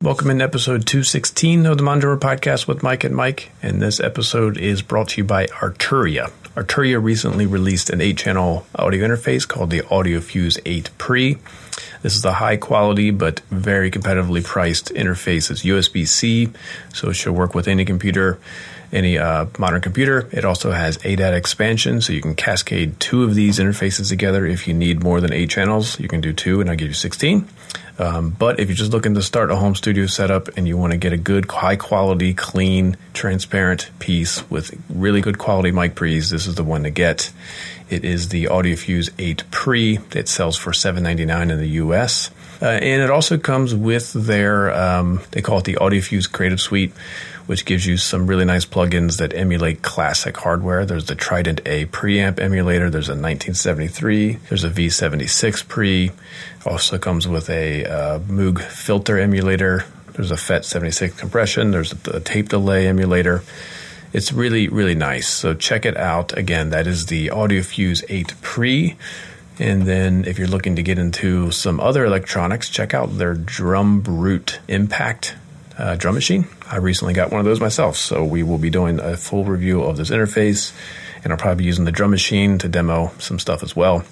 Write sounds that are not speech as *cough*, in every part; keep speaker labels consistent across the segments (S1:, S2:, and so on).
S1: Welcome in episode 216 of the Modern Drummer podcast with Mike and Mike. And this episode is brought to you by Arturia. Arturia recently released an 8 channel audio interface called the AudioFuse 8 Pre. This is a high quality but very competitively priced interface. It's USB C, so it should work with any computer, any uh, modern computer. It also has ADAT expansion, so you can cascade two of these interfaces together. If you need more than eight channels, you can do two, and I'll give you 16. Um, but if you're just looking to start a home studio setup and you want to get a good, high quality, clean, transparent piece with really good quality mic pre's, this is the one to get. It is the AudioFuse 8 Pre that sells for $7.99 in the US. Uh, and it also comes with their, um, they call it the AudioFuse Creative Suite, which gives you some really nice plugins that emulate classic hardware. There's the Trident A preamp emulator. There's a 1973. There's a V76 pre. Also comes with a uh, Moog filter emulator. There's a FET 76 compression. There's a, tape delay emulator. It's really, really nice. So check it out. Again, that is the AudioFuse 8 Pre. And then if you're looking to get into some other electronics, check out their DrumBrute Impact uh, drum machine. I recently got one of those myself. So we will be doing a full review of this interface. And I'll probably be using the drum machine to demo some stuff as well.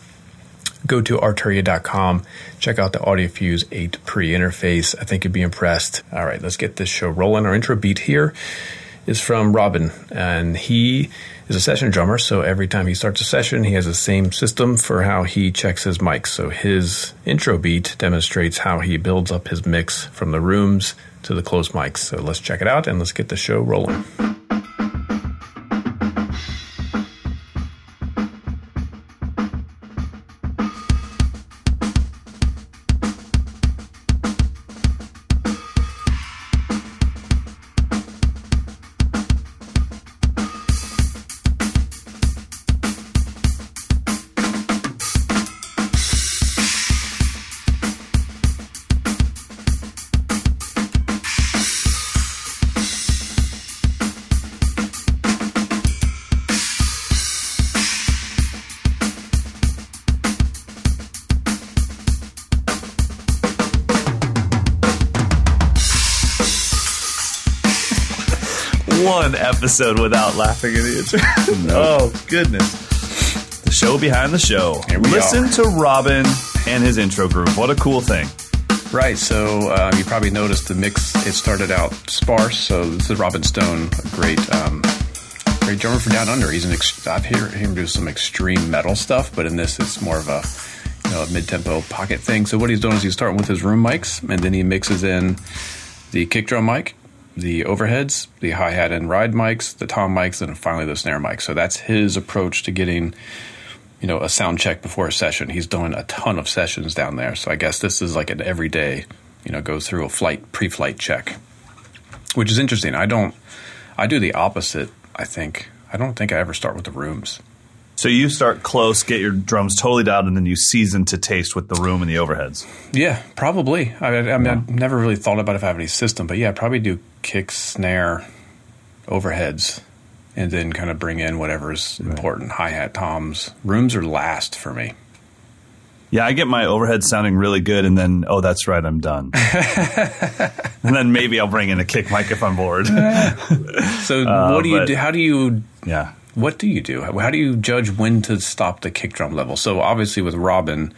S1: Go to arturia.com, check out the AudioFuse 8 pre interface. I think you'd be impressed. All right, let's get this show rolling. Our intro beat here is from Robin, and he is a session drummer. So every time he starts a session, he has the same system for how he checks his mics. So his intro beat demonstrates how he builds up his mix from the rooms to the close mics. So let's check it out and let's get the show rolling.
S2: Episode without laughing at the intro. oh goodness! The show behind the show.
S1: Here we
S2: Listen
S1: are.
S2: to Robin and his intro group. What a cool thing!
S1: Right, so uh, you probably noticed the mix. It started out sparse. So this is Robin Stone, a great, um, great drummer for Down Under. He's an. Ex- I've heard him do some extreme metal stuff, but in this, it's more of a, you know, a mid-tempo pocket thing. So what he's doing is he's starting with his room mics, and then he mixes in the kick drum mic, the overheads, the hi hat and ride mics, the tom mics, and finally the snare mic. So that's his approach to getting you know, a sound check before a session. He's doing a ton of sessions down there. So I guess this is like an everyday, you know, goes through a flight, pre flight check, which is interesting. I don't, I do the opposite, I think. I don't think I ever start with the rooms.
S2: So you start close, get your drums totally dialed, and then you season to taste with the room and the overheads.
S1: Yeah, probably. I, I mean, I've never really thought about if I have any system, but yeah, I'd probably do kick, snare, overheads, and then kind of bring in whatever's important. Hi hat, toms. Rooms are last for me.
S2: Yeah, I get my overhead sounding really good, and then oh, that's right, I'm done. *laughs* and then maybe I'll bring in a kick mic if I'm bored.
S1: So *laughs*
S2: Uh,
S1: what do you
S2: but-
S1: do? How do you
S2: yeah.
S1: What do you do? How do you judge when to stop the kick drum level? So obviously with Robin,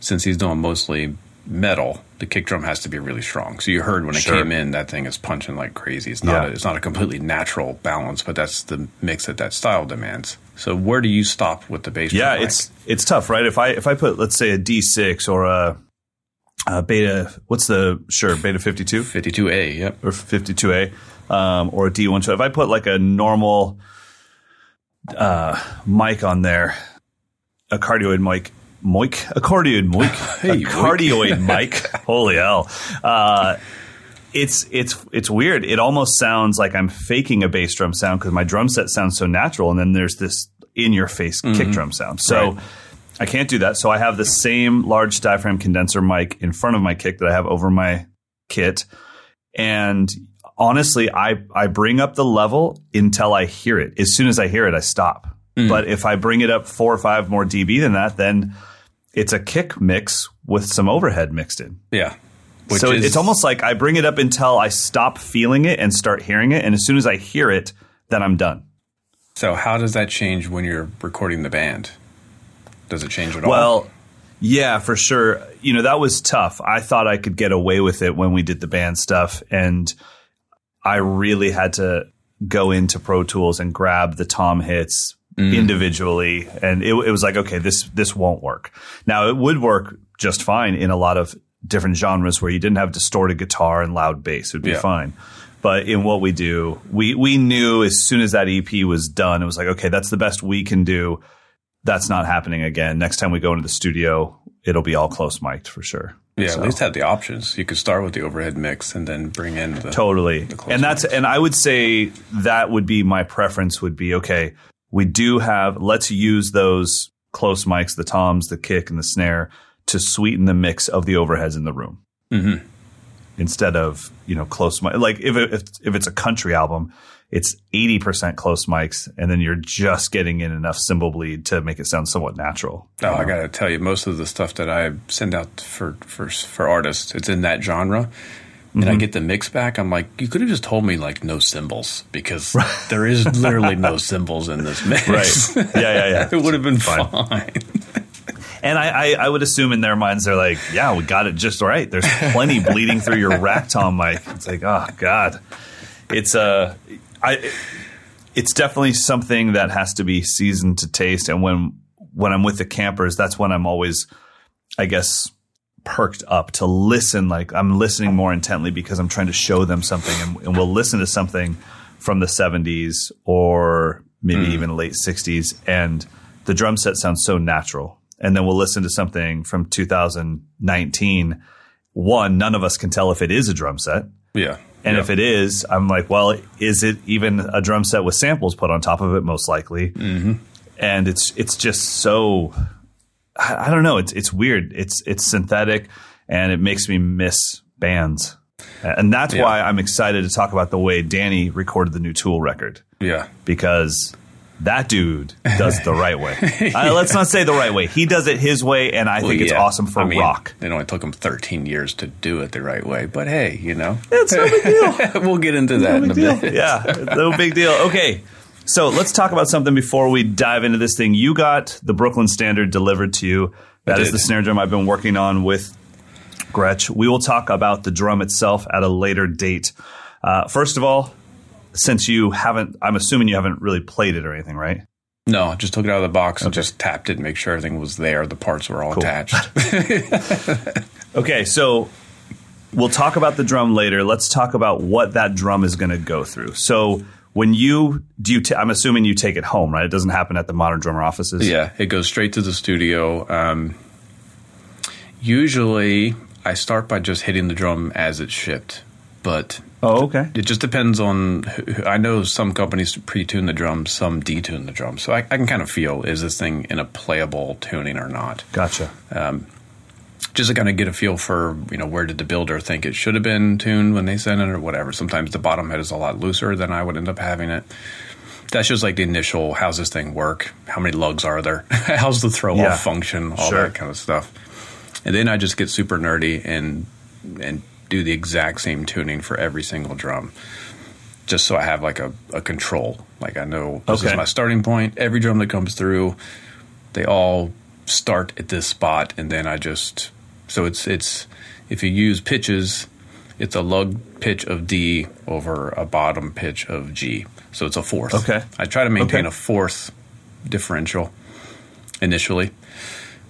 S1: since he's doing mostly metal, the kick drum has to be really strong. So you heard when it
S2: Sure.
S1: came in, that thing is punching like crazy. It's not
S2: Yeah.
S1: a, it's not a completely natural balance, but that's the mix that that style demands. So where do you stop with the bass?
S2: Yeah,
S1: mic?
S2: it's it's tough, right? If I if I put let's say a D6 or a, a beta, what's the Shure beta 52
S1: 52A. Yep.
S2: or 52A um, or a D1. So if I put like a normal uh, mic on there, a cardioid mic. Moik, a cardioid mic, *laughs*
S1: Hey,
S2: a cardioid mic. *laughs* Holy hell! Uh, it's it's it's weird. It almost sounds like I'm faking a bass drum sound because my drum set sounds so natural, and then there's this in your face kick drum sound. So
S1: Mm-hmm. Right.
S2: I can't do that. So I have the same large diaphragm condenser mic in front of my kick that I have over my kit, and honestly, I I bring up the level until I hear it. As soon as I hear it, I stop.
S1: Mm.
S2: But if I bring it up four or five more dB than that, then it's a kick mix with some overhead mixed in
S1: Yeah.
S2: So
S1: is-
S2: it's almost like I bring it up until I stop feeling it and start hearing it, and as soon as I hear it, then I'm done.
S1: So how does that change when you're recording the band? Does it change at all?
S2: Well, yeah, for sure. You know that was tough. I thought I could get away with it when we did the band stuff, and I really had to go into Pro Tools and grab the tom hits mm. individually, and it, it was like, okay, this this won't work. Now it would work just fine in a lot of different genres where you didn't have distorted guitar and loud bass; it would be
S1: Yeah.
S2: fine. But in what we do, we we knew as soon as that EP was done, it was like, okay, that's the best we can do. That's not happening again. Next time we go into the studio, it'll be all close mic'd for sure.
S1: Yeah,
S2: So-
S1: at least have the options. You could start with the overhead mix and then bring in the
S2: Totally.
S1: the
S2: And that's
S1: mics.
S2: and I would say that would be my preference would be okay, we do have let's use those close mics, the toms, the kick and the snare to sweeten the mix of the overheads in the room.
S1: Mm-hmm.
S2: Instead of, you know, close mic like if it, if if it's a country album, it's 80% close mics and then you're just getting in enough cymbal bleed to make it sound somewhat natural.
S1: Oh, I gotta tell you, most of the stuff that I send out for for for artists, it's in that genre. And
S2: Mm-hmm.
S1: I get the mix back. I'm like, you could have just told me like no cymbals because there is *laughs* literally no cymbals in this mix.
S2: Right. Yeah, yeah, yeah. *laughs*
S1: it would have been
S2: Fine.
S1: fine. *laughs*
S2: And I, I, I would assume in their minds they're like, yeah, we got it just right. There's plenty bleeding through your rack tom mic. It's like, oh god, it's uh, I, it's definitely something that has to be seasoned to taste. And when when I'm with the campers, that's when I'm always, I guess, perked up to listen. Like I'm listening more intently because I'm trying to show them something, and, and we'll listen to something from the 70s or maybe hmm. even late 60s, and the drum set sounds so natural. And then we'll listen to something from 2019. One, none of us can tell if it is a drum set.
S1: Yeah.
S2: And
S1: Yeah.
S2: if it is, I'm like, well, is it even a drum set with samples put on top of it? Most likely. Mm-hmm. And it's it's just so I, I don't know. It's it's weird. It's it's synthetic, and it makes me miss bands. And that's
S1: Yeah.
S2: why I'm excited to talk about the way Danny recorded the new Tool record
S1: yeah.
S2: because that dude does it the right way. *laughs* Uh, let's not say the right way. He does it his way, and I think it's
S1: yeah.
S2: awesome for
S1: I mean,
S2: rock.
S1: It only took him 13 years to do it the right way, but hey, you know,
S2: It's no big deal. *laughs*
S1: we'll get into that in a bit.
S2: yeah, no big deal. Okay, so let's talk about something before we dive into this thing. You got the Brooklyn Standard delivered to you. That is the snare drum I've been working on with Gretsch. We will talk about the drum itself at a later date. Uh, first of all, since you haven't, I'm assuming you haven't really played it or anything, right?
S1: No, just took it out of the box and just tapped it and make sure everything was there. The parts were all attached. *laughs* *laughs*
S2: Okay, so we'll talk about the drum later. Let's talk about what that drum is going to go through. So when you do, you ta- I'm assuming you take it home, right? It doesn't happen at the Modern Drummer offices.
S1: yeah, it goes straight to the studio. Um, usually, I start by just hitting the drum as it's shipped, but
S2: Oh, okay.
S1: it just depends on. Who, I know some companies pre-tune the drums, some detune the drums, so I, I can kind of feel is this thing in a playable tuning or not.
S2: Gotcha.
S1: Um, just to kind of get a feel for you know where did the builder think it should have been tuned when they sent it or whatever. Sometimes the bottom head is a lot looser than I would end up having it. That's just like the initial. How's this thing work? How many lugs are there? *laughs* How's the throw
S2: Yeah.
S1: off function? All
S2: Sure.
S1: that kind of stuff. And then I just get super nerdy and and do the exact same tuning for every single drum, just so I have like a, a control. Like I know this
S2: Okay.
S1: is my starting point. Every drum that comes through, they all start at this spot, and then I just So it's it's if you use pitches, it's a lug pitch of D over a bottom pitch of G. So it's a fourth.
S2: Okay.
S1: I try to maintain
S2: Okay.
S1: a fourth differential initially,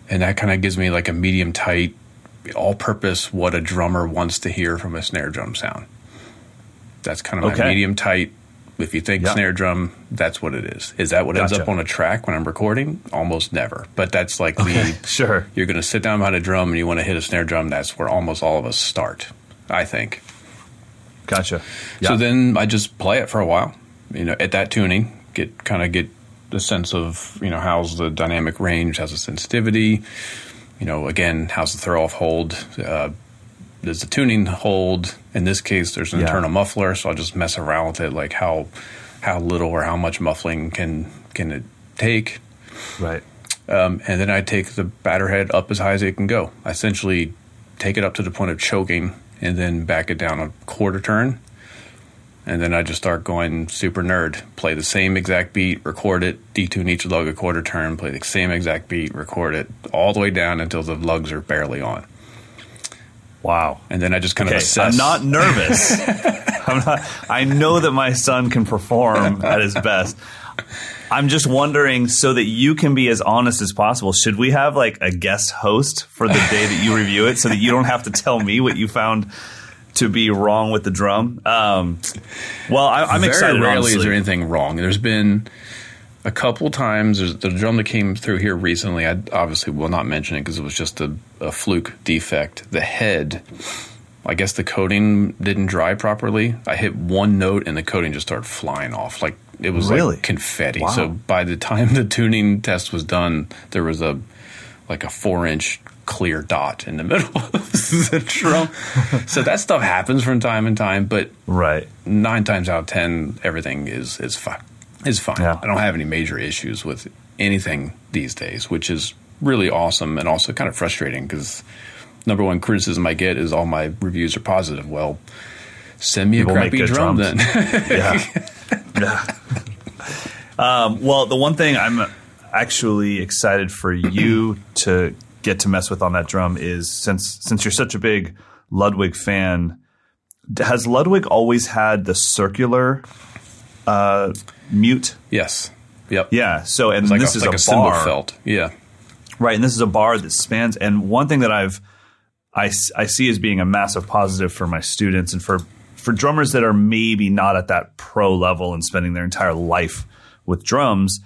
S1: and that kind of gives me like a medium tight, all purpose what a drummer wants to hear from a snare drum sound. That's kind of my medium tight. If you think
S2: Yeah.
S1: snare drum, that's what it is. Is that what ends up on a track when I'm recording? Almost never. But that's like the *laughs*
S2: Sure.
S1: you're going to sit down behind a drum and you want to hit a snare drum. That's where almost all of us start. I think.
S2: Gotcha.
S1: So then I just play it for a while, you know, at that tuning, get kind of get the sense of, you know, how's the dynamic range, how's the sensitivity, you know, again, how's the throw off hold, uh, does the tuning hold? In this case, there's an
S2: Yeah.
S1: internal muffler, so I'll just mess around with it, like how how little or how much muffling can can it take,
S2: right.
S1: um, and then I take the batter head up as high as it can go. I essentially take it up to the point of choking and then back it down a quarter turn. And then I just start going super nerd. Play the same exact beat, record it, detune each lug a quarter turn, play the same exact beat, record it all the way down until the lugs are barely on.
S2: Wow.
S1: And then I just kind
S2: Okay,
S1: of assess.
S2: I'm not nervous. *laughs* I'm not. I know that my son can perform at his best. I'm just wondering, so that you can be as honest as possible. Should we have like a guest host for the day that you review it, so that you don't have to tell me what you found to be wrong with the drum? Um, well, I, I'm
S1: Very
S2: excited.
S1: rarely
S2: honestly.
S1: is there anything wrong. There's been a couple times. There's the drum that came through here recently. I obviously will not mention it because it was just a, a fluke defect. The head, I guess the coating didn't dry properly. I hit one note and the coating just started flying off. Like it was
S2: Really?
S1: like confetti.
S2: Wow.
S1: So by the time *laughs* the tuning test was done, there was a like a four inch clear dot in the middle *laughs* of the drum. so that stuff happens from time to time, but
S2: right.
S1: nine times out of ten, everything is is fine. Is fine.
S2: Yeah.
S1: I don't have any major issues with anything these days, which is really awesome and also kind of frustrating because number one criticism I get is all my reviews are positive. Well, send me
S2: People
S1: a crappy drum
S2: drums.
S1: then. *laughs*
S2: yeah. yeah. *laughs* Um, well, the one thing I'm actually excited for you to get to mess with on that drum is since since you're such a big Ludwig fan, has Ludwig always had the circular uh, mute?
S1: yes. Yep.
S2: Yeah. So and
S1: like
S2: this
S1: a,
S2: is
S1: like
S2: a,
S1: a cymbal
S2: bar,
S1: felt. Yeah.
S2: right? And this is a bar that spans. And one thing that I've I, I see as being a massive positive for my students and for for drummers that are maybe not at that pro level and spending their entire life with drums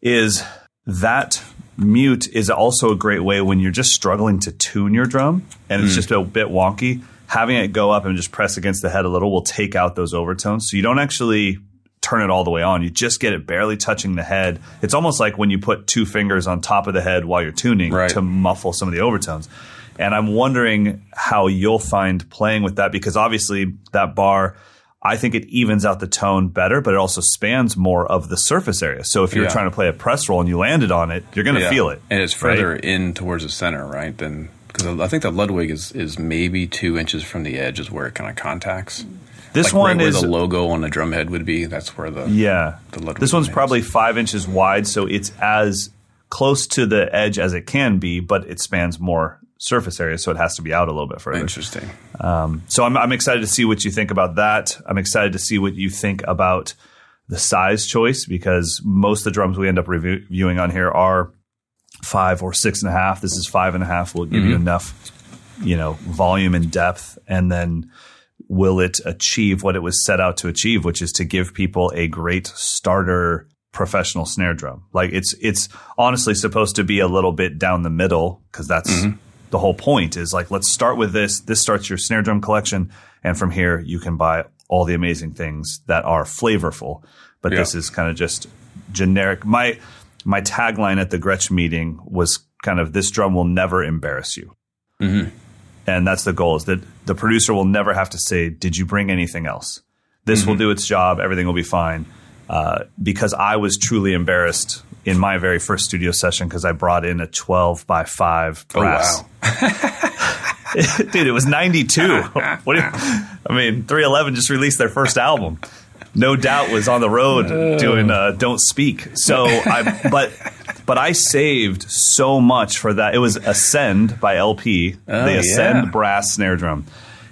S2: is that mute is also a great way when you're just struggling to tune your drum and it's mm. just a bit wonky having it go up and just press against the head a little will take out those overtones. So you don't actually turn it all the way on. You just get it barely touching the head. It's almost like when you put two fingers on top of the head while you're tuning
S1: Right.
S2: to muffle some of the overtones. And i'm wondering how you'll find playing with that because obviously that bar I think it evens out the tone better, but it also spans more of the surface area. So if you're
S1: Yeah.
S2: trying to play a press roll and you landed on it, you're going to
S1: Yeah.
S2: feel it.
S1: and it's
S2: right?
S1: further in towards the center, right? Than because I think the Ludwig is is maybe two inches from the edge is where it kind of contacts.
S2: This
S1: like
S2: one
S1: right
S2: is
S1: where the logo on the drum head would be. That's where the
S2: yeah.
S1: the Ludwig
S2: This one's
S1: is.
S2: probably five inches wide, so it's as close to the edge as it can be, but it spans more surface area, so it has to be out a little bit further.
S1: interesting.
S2: Um, so I'm, I'm excited to see what you think about that. I'm excited to see what you think about the size choice because most of the drums we end up review- reviewing on here are five or six and a half. This is five and a half. Will give you mm-hmm. enough, you know, volume and depth, and then will it achieve what it was set out to achieve, which is to give people a great starter professional snare drum. Like it's it's honestly supposed to be a little bit down the middle because that's mm-hmm. The whole point is like let's start with this. This starts your snare drum collection, and from here you can buy all the amazing things that are flavorful. But
S1: Yeah.
S2: this is kind of just generic. My my tagline at the Gretsch meeting was kind of this drum will never embarrass you. And that's the goal is that the producer will never have to say, did you bring anything else? This will do its job. Everything will be fine. Uh, because I was truly embarrassed in my very first studio session because I brought in a 12 by 5
S1: Oh
S2: brass.
S1: wow! *laughs*
S2: Dude, it was 92. what do you, I mean, 311 just released their first album. no doubt was on the road doing uh, "Don't Speak." So I, but but I saved so much for that. It was Ascend by LP,
S1: Oh,
S2: the Ascend
S1: yeah.
S2: brass snare drum,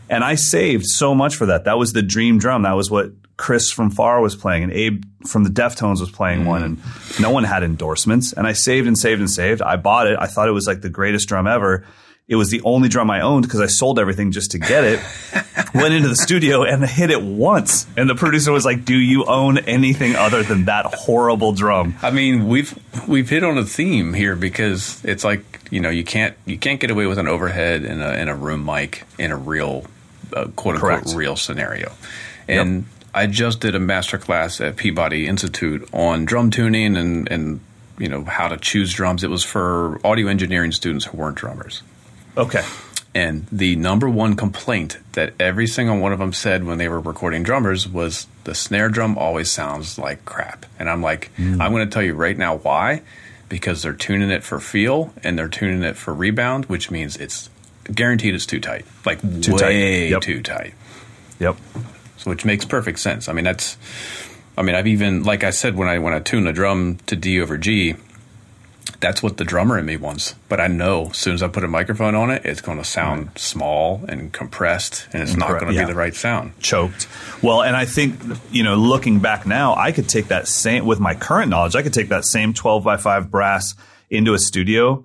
S2: and I saved so much for that. That was the dream drum. That was what Chris from Far was playing, and Abe from the Deftones was playing one, and no one had endorsements. And I saved and saved and saved. I bought it. I thought it was like the greatest drum ever. It was the only drum I owned because I sold everything just to get it. *laughs* Went into the studio and hit it once, and the producer was like, "Do you own anything other than that horrible drum?"
S1: I mean, we've we've hit on a theme here because it's like you know you can't you can't get away with an overhead and a in a room mic in a real uh, quote unquote
S2: Correct.
S1: real scenario, and I just did a master class at Peabody Institute on drum tuning and and you know how to choose drums. It was for audio engineering students who weren't drummers.
S2: Okay,
S1: And the number one complaint that every single one of them said when they were recording drummers was the snare drum always sounds like crap. And I'm like,
S2: Hmm.
S1: I'm going to tell you right now why. Because they're tuning it for feel and they're tuning it for rebound, which means it's guaranteed it's too tight. Like
S2: Too tight.
S1: way
S2: Yep.
S1: too tight.
S2: yep,
S1: which makes perfect sense. I mean, that's. I mean, I've even like I said when I when I tune a drum to D over G, that's what the drummer in me wants. But I know as soon as I put a microphone on it, it's going to sound small and compressed, and it's not going to
S2: yeah.
S1: be the right sound.
S2: choked. Well, and I think you know, looking back now, I could take that same with my current knowledge. I could take that same twelve by five brass into a studio,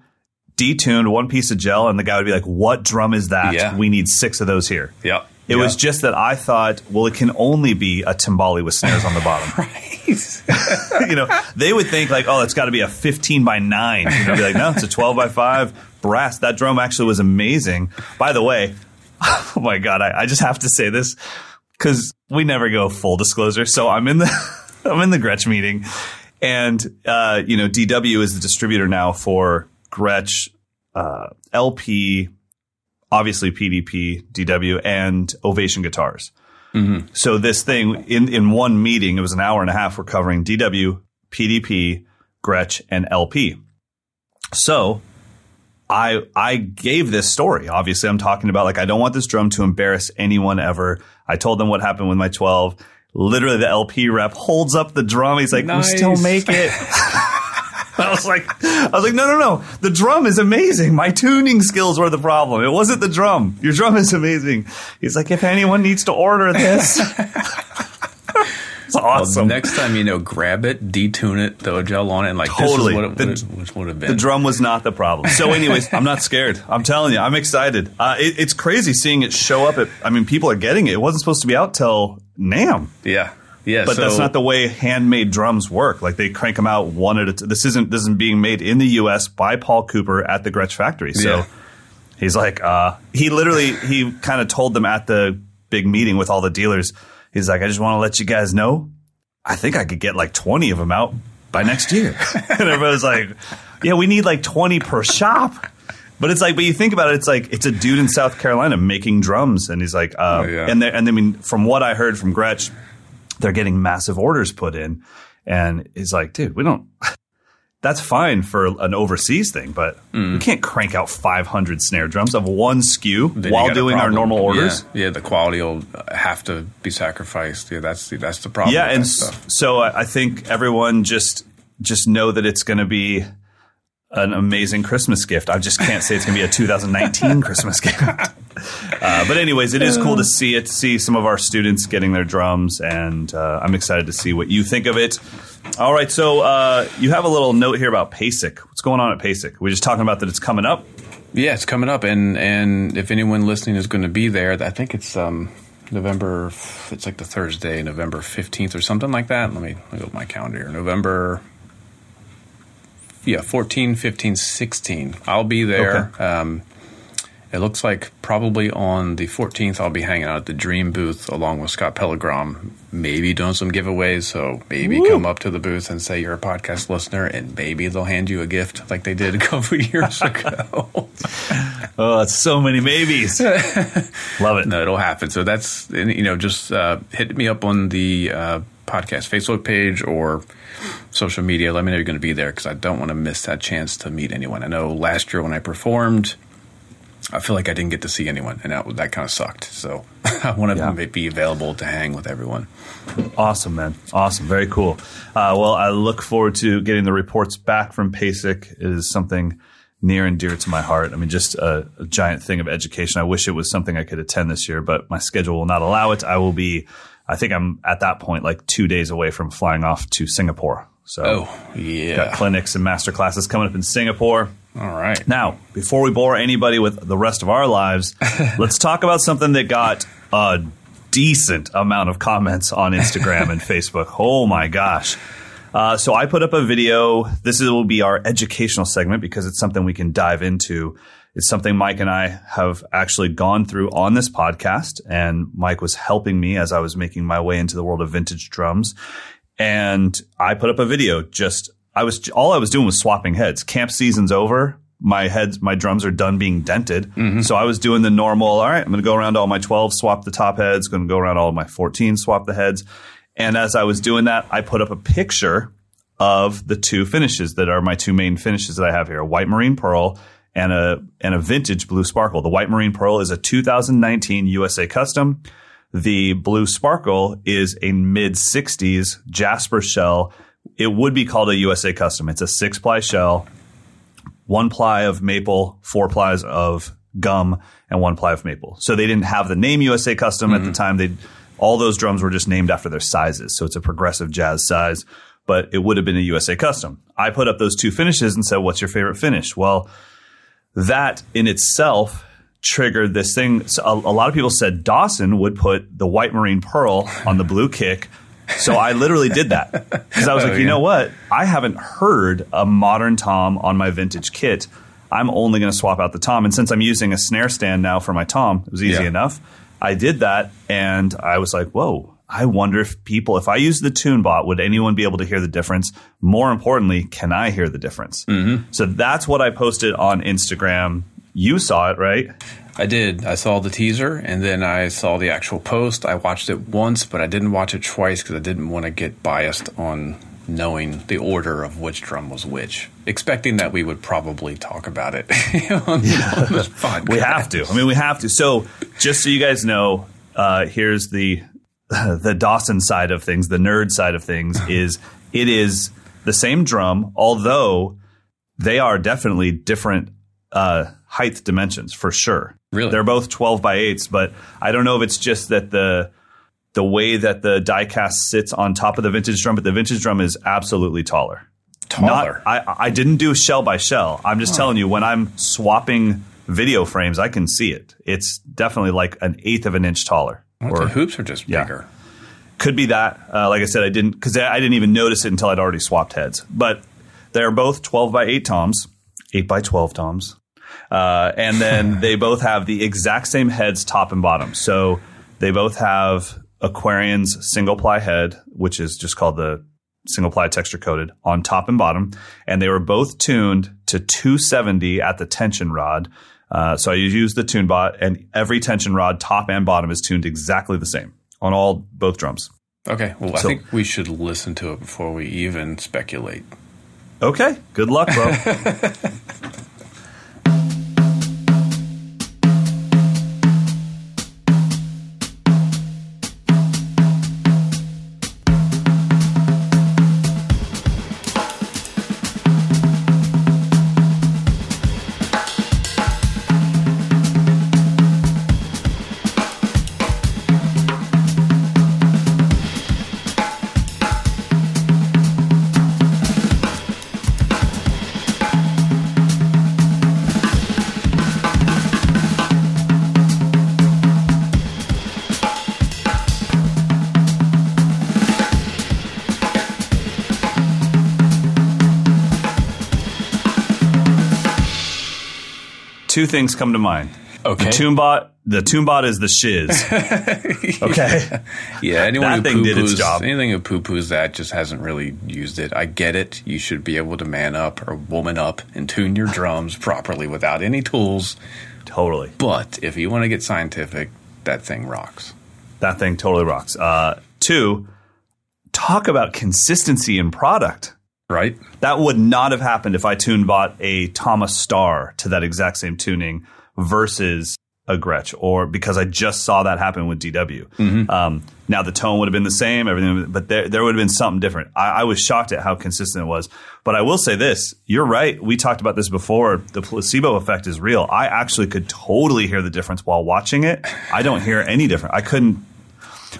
S2: detuned one piece of gel, and the guy would be like, "What drum is that?
S1: Yeah.
S2: We need six of those here."
S1: Yep.
S2: It was just that I thought, well, it can only be a timbale with snares on the bottom. *laughs* Right. *laughs* you know, they would think like, oh, it's got to be a 15 by 9. You know, be like, no, it's a 12 by 5 brass. That drum actually was amazing. By the way, *laughs* oh my God, I, I just have to say this because we never go full disclosure. So I'm in the, I'm in the Gretsch meeting and, uh, you know, DW is the distributor now for Gretsch, uh, LP, obviously PDP, DW, and Ovation guitars. Mm-hmm. So this thing in in one meeting, it was an hour and a half. We're covering DW, PDP, Gretsch, and LP. So I I gave this story. Obviously, I'm talking about like I don't want this drum to embarrass anyone ever. I told them what happened with my 12. Literally, the LP rep holds up the drum. He's like, "We still make it." *laughs* I was like, I was like, no, no, no. The drum is amazing. My tuning skills were the problem. It wasn't the drum. Your drum is amazing. He's like, if anyone needs to order this, *laughs* it's
S1: Well,
S2: awesome.
S1: next time you know, grab it, detune it, throw a gel on it, and like
S2: Totally.
S1: this is what it,
S2: The-
S1: would, which would have been.
S2: the drum was not the problem. So, *laughs* anyways, I'm not scared. I'm telling you, I'm excited. Uh, it, it's crazy seeing it show up. At, I mean, people are getting it. It wasn't supposed to be out till NAMM.
S1: yeah, yeah.
S2: But
S1: so,
S2: that's not the way handmade drums work. Like they crank them out one at a time. This isn't this isn't being made in the U.S. by Paul Cooper at the Gretsch factory. So
S1: Yeah.
S2: he's like, uh, he literally he kind of told them at the big meeting with all the dealers. He's like, I just want to let you guys know, I think I could get like twenty of them out by next year. *laughs* and everybody's like, Yeah, we need like twenty per shop. But it's like, but you think about it, it's like it's a dude in South Carolina making drums, and he's like, uh,
S1: Oh, yeah.
S2: and they and I mean, from what I heard from Gretsch, they're getting massive orders put in, and he's like, dude, we don't. *laughs* That's fine for an overseas thing, but we mm. can't crank out 500 snare drums of one SKU
S1: then
S2: while doing our normal orders.
S1: Yeah, yeah, the quality will have to be sacrificed. Yeah, that's the, that's the problem.
S2: Yeah, and
S1: that
S2: s-
S1: stuff.
S2: so I I think everyone just just know that it's going to be an amazing Christmas gift. I just can't say it's going to be a 2019 *laughs* Christmas gift. Uh, but anyways, it is cool to see it, see some of our students getting their drums, and uh, I'm excited to see what you think of it. All right, so uh, you have a little note here about PASIC. What's going on at PASIC? We're just talking about that it's coming up.
S1: Yeah, it's coming up, and and if anyone listening is going to be there, I think it's um, November. It's like the Thursday, November fifteenth or something like that. Let me let me go to my calendar. November. Yeah, 14, 15, 16. I'll be there. Um, it looks like probably on the 14th, I'll be hanging out at the Dream booth along with Scott Pellegrom. Maybe doing some giveaways. So maybe come up to the booth and say you're a podcast listener, and maybe they'll hand you a gift like they did a couple *laughs* years ago. *laughs*
S2: Oh, it's so many maybes. *laughs* Love it.
S1: no, it'll happen. So that's you know just uh, hit me up on the uh, podcast Facebook page or social media. Let me know you're going to be there because I don't want to miss that chance to meet anyone. I know last year when I performed, I feel like I didn't get to see anyone, and that, that kind of sucked. So *laughs* I
S2: Yeah.
S1: to be available to hang with everyone.
S2: Awesome, man. Awesome. Very cool. Uh, well, I look forward to getting the reports back from PASIC. It is something near and dear to my heart. I mean, just a, a giant thing of education. I wish it was something I could attend this year, but my schedule will not allow it. I will be, I think I'm at that point like two days away from flying off to Singapore. So,
S1: Oh, yeah.
S2: got clinics and master classes coming up in Singapore.
S1: All right.
S2: Now, before we bore anybody with the rest of our lives, *laughs* let's talk about something that got a decent amount of comments on Instagram and *laughs* Facebook. Oh my gosh. Uh, so I put up a video. This will be our educational segment because it's something we can dive into. It's something Mike and I have actually gone through on this podcast, and Mike was helping me as I was making my way into the world of vintage drums. And I put up a video. Just I was all I was doing was swapping heads. Camp season's over. My heads, my drums are done being dented. Mm-hmm. So I was doing the normal. All right, I'm going to go around all my 12, swap the top heads. Going to go around all my 14, swap the heads. And as I was doing that, I put up a picture of the two finishes that are my two main finishes that I have here: a white marine pearl and a and a vintage blue sparkle. The white marine pearl is a 2019 USA custom. The blue sparkle is a mid 60s Jasper shell. It would be called a USA custom. It's a six ply shell, one ply of maple, four plies of gum, and one ply of maple. So they didn't have the name USA custom at the mm-hmm. time. They all those drums were just named after their sizes. So it's a progressive jazz size, but it would have been a USA custom. I put up those two finishes and said, "What's your favorite finish?" Well, that in itself triggered this thing. So a, a lot of people said Dawson would put the white marine pearl on the blue kick. So I literally did that because I was *laughs* oh, like, you know what? I haven't heard a modern tom on my vintage kit. I'm only going to swap out the tom, and since I'm using a snare stand now for my tom, it was easy
S1: Yeah.
S2: enough. I did that, and I was like, whoa. I wonder if people, if I use the TuneBot, would anyone be able to hear the difference? More importantly, can I hear the difference? Mm-hmm. So that's what I posted on Instagram. You saw it, right?
S1: I did. I saw the teaser and then I saw the actual post. I watched it once, but I didn't watch it twice because I didn't want to get biased on knowing the order of which drum was which, expecting that we would probably talk about it *laughs* on, on this podcast.
S2: We have to. I mean, we have to. So, just so you guys know, uh, here's the *laughs* the Dawson side of things, the nerd side of things *laughs* is it is the same drum, although they are definitely different uh, height dimensions for sure.
S1: Really?
S2: they're both twelve by eights, but I don't know if it's just that the the way that the diecast sits on top of the vintage drum, but the vintage drum is absolutely taller.
S1: Taller.
S2: Not, I, I didn't do shell by shell. I'm just telling you, when I'm swapping video frames, I can see it. It's definitely like an eighth of an inch taller. Or
S1: the hoops are just
S2: yeah.
S1: bigger.
S2: could be that. Uh, like I said, I didn't because I didn't even notice it until I'd already swapped heads. But they're both 12 by 8 toms, 8 by 12 toms. Uh, and then *laughs* they both have the exact same heads, top and bottom. So they both have Aquarian's single ply head, which is just called the single ply texture coated on top and bottom. And they were both tuned to 270 at the tension rod. Uh, so I use the TuneBot, and every tension rod, top and bottom, is tuned exactly the same on all both drums.
S1: Okay. Well,
S2: So-
S1: I think we should listen to it before we even speculate.
S2: Okay, good luck, bro. *laughs* things come to mind.
S1: Okay.
S2: The TuneBot, the TuneBot is the shiz. *laughs* okay.
S1: Yeah, anyone
S2: That
S1: who
S2: thing did its job.
S1: Anything who poo poos that just hasn't really used it. I get it. You should be able to man up or woman up and tune your drums properly without any tools.
S2: Totally.
S1: But if you want to get scientific, that thing rocks.
S2: That thing totally rocks. Uh, two, talk about consistency in product.
S1: Right?
S2: That would not have happened if I tuned bought a Tama Star to that exact same tuning versus a Gretsch, or because I just saw that happen with DW. Um, now the tone would have been the same, everything, but there there would have been something different. I, I was shocked at how consistent it was. But I will say this: you're right. We talked about this before. The placebo effect is real. I actually could totally hear the difference while watching it. I don't hear any different. I couldn't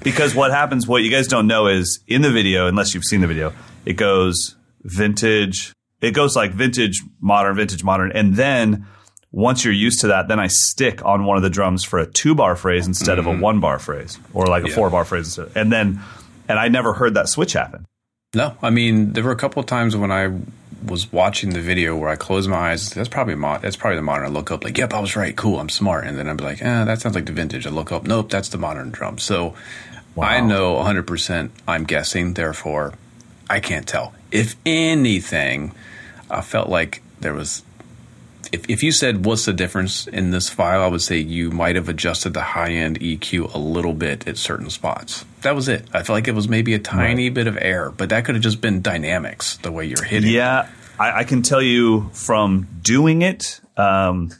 S2: because what happens, what you guys don't know is in the video, unless you've seen the video, it goes vintage. It goes like vintage, modern, vintage, modern, and then once you're used to that, then I stick on one of the drums for a two bar phrase instead of a one bar phrase, or like a four bar phrase, instead. and then and I never heard that switch happen.
S1: No, I mean there were a couple of times when I was watching the video where I closed my eyes. That's probably mo- that's probably the modern. I look up like, yep, I was right. Cool, I'm smart. And then I'd be like, eh, that sounds like the vintage. I look up, nope, that's the modern drum. So I know 100. percent I'm guessing. Therefore, I can't tell. If anything, I felt like there was. If, if you said what's the difference in this file, I would say you might have adjusted the high end EQ a little bit at certain spots. That was it. I felt like it was maybe a tiny bit of air, but that could have just been dynamics the way you're hitting.
S2: Yeah, I, I can tell you from doing it. Um,